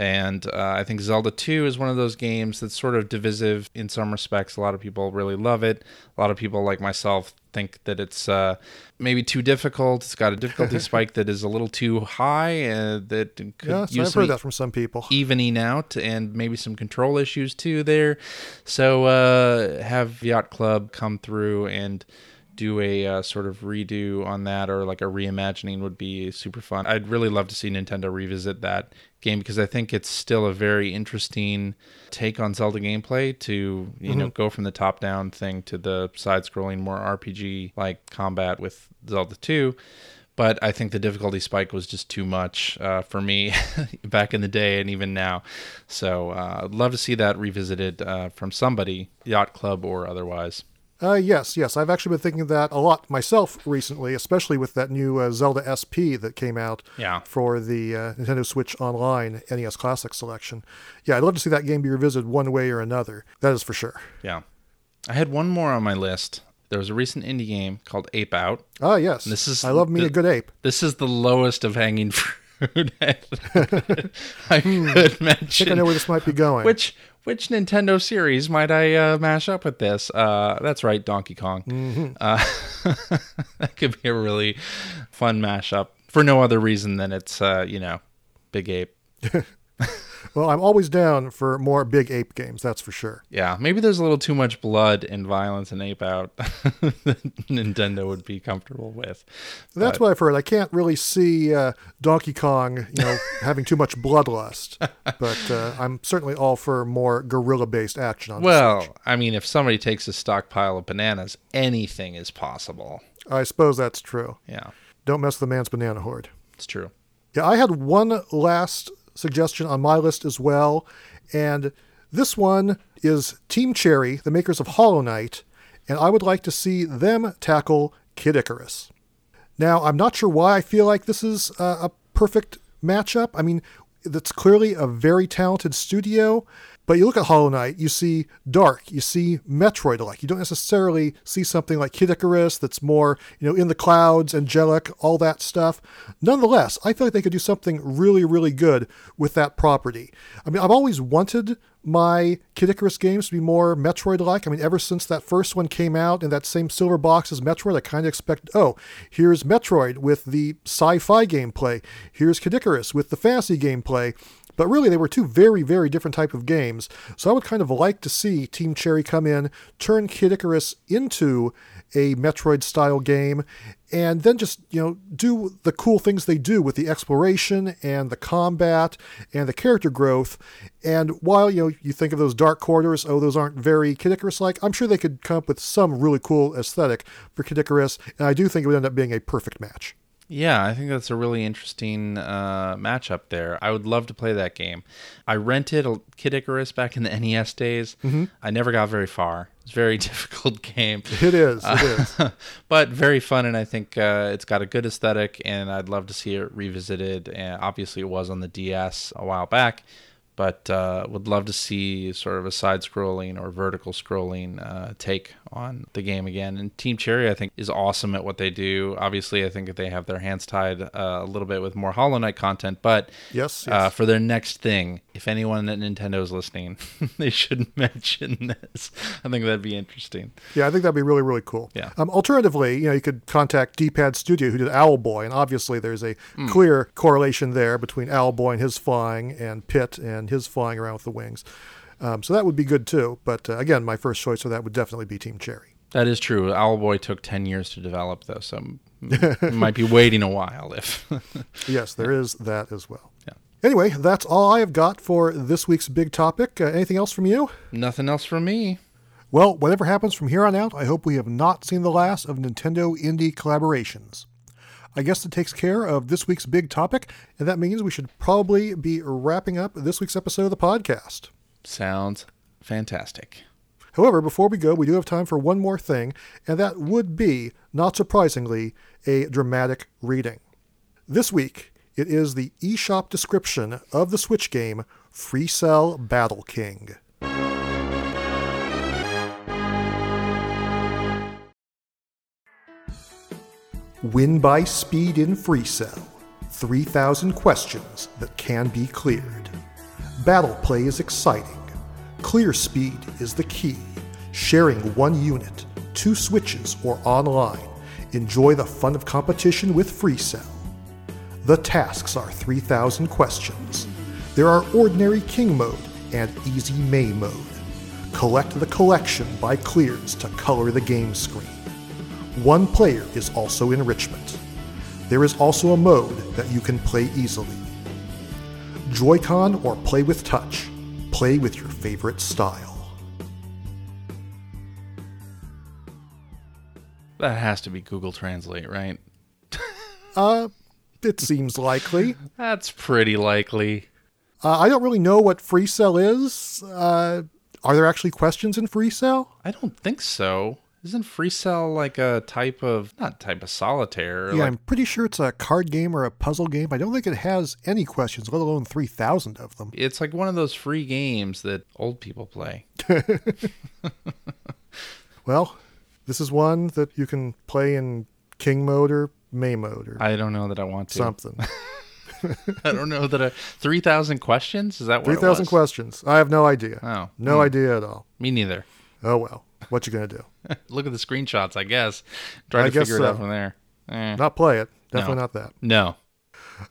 [SPEAKER 2] And uh, I think Zelda 2 is one of those games that's sort of divisive in some respects. A lot of people really love it. A lot of people, like myself, think that it's uh, maybe too difficult. It's got a difficulty spike that is a little too high. Uh, that could
[SPEAKER 1] Yes,
[SPEAKER 2] use
[SPEAKER 1] I've heard that from some people.
[SPEAKER 2] evening out and maybe some control issues too there. So uh, have Yacht Club come through and do a uh, sort of redo on that or like a reimagining would be super fun. I'd really love to see Nintendo revisit that game because I think it's still a very interesting take on Zelda gameplay to, you know, go from the top down thing to the side scrolling more RPG like combat with Zelda 2 but I think the difficulty spike was just too much uh, for me back in the day and even now. So uh, I'd love to see that revisited uh, from somebody, Yacht Club or otherwise.
[SPEAKER 1] Uh, yes, yes. I've actually been thinking of that a lot myself recently, especially with that new uh, Zelda SP that came out
[SPEAKER 2] Yeah.
[SPEAKER 1] for the uh, Nintendo Switch Online NES Classic Selection. Yeah, I'd love to see that game be revisited one way or another. That is for sure.
[SPEAKER 2] Yeah. I had one more on my list. There was a recent indie game called Ape Out.
[SPEAKER 1] Ah, yes.
[SPEAKER 2] This is
[SPEAKER 1] I love me
[SPEAKER 2] the-
[SPEAKER 1] a good ape.
[SPEAKER 2] This is the lowest of hanging fruit I could
[SPEAKER 1] I think I know where this might be going.
[SPEAKER 2] Which which Nintendo series might I uh, mash up with this? Uh, that's right, Donkey Kong.
[SPEAKER 1] Mm-hmm.
[SPEAKER 2] Uh, that could be a really fun mashup for no other reason than it's uh, you know, Big Ape.
[SPEAKER 1] well, I'm always down for more big ape games, that's for sure.
[SPEAKER 2] Yeah, maybe there's a little too much blood and violence in Ape Out that Nintendo would be comfortable with.
[SPEAKER 1] That's what I've heard. I can't really see uh, Donkey Kong, you know, having too much bloodlust, but uh, I'm certainly all for more gorilla-based action on
[SPEAKER 2] Well. I mean, if somebody takes a stockpile of bananas, anything is possible.
[SPEAKER 1] I suppose that's true.
[SPEAKER 2] Yeah,
[SPEAKER 1] Don't mess with the man's banana hoard.
[SPEAKER 2] it's true.
[SPEAKER 1] Yeah, I had one last suggestion on my list as well, and this one is Team Cherry, the makers of Hollow Knight, and I would like to see them tackle Kid Icarus. Now, I'm not sure why I feel like this is a, perfect matchup. I mean, that's clearly a very talented studio, but you look at Hollow Knight, you see dark, you see Metroid like. You don't necessarily see something like Kid Icarus that's more, you know, in the clouds, angelic, all that stuff. Nonetheless, I feel like they could do something really, really good with that property. I mean, I've always wanted my Kid Icarus games to be more Metroid like. I mean, ever since that first one came out in that same silver box as Metroid, I kind of expect, oh, here's Metroid with the sci fi gameplay, here's Kid Icarus with the fantasy gameplay. But really, they were two very, very different type of games. So I would kind of like to see Team Cherry come in, turn Kid Icarus into a Metroid style game, and then just you know do the cool things they do with the exploration and the combat and the character growth. And while you know you think of those dark corridors, oh those aren't very Kid Icarus like, I'm sure they could come up with some really cool aesthetic for Kid Icarus, and I do think it would end up being a perfect match.
[SPEAKER 2] Yeah, I think that's a really interesting uh, matchup there. I would love to play that game. I rented a Kid Icarus back in the NES days. I never got very far. It's a very difficult game.
[SPEAKER 1] It is. It is.
[SPEAKER 2] but very fun, and I think uh, it's got a good aesthetic, and I'd love to see it revisited. And obviously, it was on the DS a while back, but uh, would love to see sort of a side-scrolling or vertical scrolling uh, take on the game again. And Team Cherry, I think, is awesome at what they do. Obviously, I think that they have their hands tied uh, a little bit with more Hollow Knight content, but
[SPEAKER 1] Yes,
[SPEAKER 2] Uh,
[SPEAKER 1] yes.
[SPEAKER 2] for their next thing, if anyone at Nintendo is listening, they should mention this. I think that'd be interesting.
[SPEAKER 1] Yeah, I think that'd be really, really cool.
[SPEAKER 2] Yeah.
[SPEAKER 1] Um, alternatively, you know, you could contact D-Pad Studio, who did Owlboy, and obviously there's a
[SPEAKER 2] Hmm.
[SPEAKER 1] clear correlation there between Owlboy and his flying, and Pit and his flying around with the wings. Um, so that would be good too. But uh, again, my first choice for that would definitely be Team Cherry.
[SPEAKER 2] That is true. Owlboy took 10 years to develop, though, so might be waiting a while if.
[SPEAKER 1] yes, there is that as well.
[SPEAKER 2] Yeah.
[SPEAKER 1] Anyway, that's all I have got for this week's big topic. Uh, anything else from you?
[SPEAKER 2] Nothing else from me.
[SPEAKER 1] Well, whatever happens from here on out, I hope we have not seen the last of Nintendo indie collaborations. I guess it takes care of this week's big topic, and that means we should probably be wrapping up this week's episode of the podcast.
[SPEAKER 2] Sounds fantastic.
[SPEAKER 1] However, before we go, we do have time for one more thing, and that would be, not surprisingly, a dramatic reading. This week, it is the eShop description of the Switch game Free Cell Battle King. Win by speed in Free Cell. 3,000 questions that can be cleared. Battle play is exciting. Clear speed is the key. Sharing one unit, two switches, or online. Enjoy the fun of competition with Free Cell. The tasks are 3,000 questions. There are Ordinary King mode and Easy May mode. Collect the collection by clears to color the game screen. One player is also enrichment. There is also a mode that you can play easily. Joy-Con or play with touch. Play with your favorite style.
[SPEAKER 2] That has to be Google Translate, right?
[SPEAKER 1] Uh, it seems likely.
[SPEAKER 2] That's pretty likely.
[SPEAKER 1] Uh, I don't really know what free cell is. Uh, are there actually questions in free cell?
[SPEAKER 2] I don't think so. Isn't Free Cell like a type of not type of solitaire?
[SPEAKER 1] Yeah,
[SPEAKER 2] like,
[SPEAKER 1] I'm pretty sure it's a card game or a puzzle game. I don't think it has any questions, let alone 3,000 of them.
[SPEAKER 2] it's like one of those free games that old people play.
[SPEAKER 1] Well, this is one that you can play in King mode or May mode or
[SPEAKER 2] I don't know that I want to.
[SPEAKER 1] something.
[SPEAKER 2] I don't know that. I, Three thousand questions? Is that what?
[SPEAKER 1] 3,000 questions. I have no idea.
[SPEAKER 2] Oh,
[SPEAKER 1] No hmm. idea at all.
[SPEAKER 2] me neither.
[SPEAKER 1] Oh well. What you gonna do?
[SPEAKER 2] Look at the screenshots. I guess. Try
[SPEAKER 1] I
[SPEAKER 2] to
[SPEAKER 1] guess
[SPEAKER 2] figure it out from there. Eh,
[SPEAKER 1] Not play it. Definitely
[SPEAKER 2] No.
[SPEAKER 1] not that.
[SPEAKER 2] no.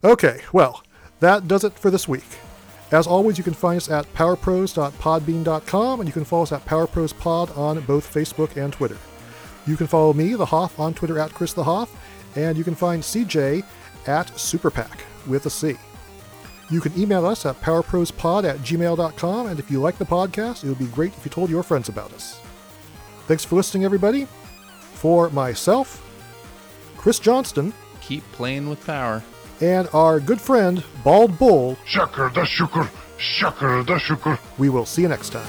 [SPEAKER 1] Okay, well, that does it for this week. As always, you can find us at powerpros.podbean.com and you can follow us at powerprospod on both Facebook and Twitter. You can follow me, the Hoff, on Twitter at Chris the Hoff, and you can find CJ at Superpack with a C. You can email us at powerprospod at gmail.com, and if you like the podcast, it would be great if you told your friends about us. Thanks for listening, everybody. For myself, Chris Johnston,
[SPEAKER 2] Keep playing with power.
[SPEAKER 1] and our good friend, Bald Bull,
[SPEAKER 3] Şakır da şukur, şakır da şukur.
[SPEAKER 1] we will see you next time.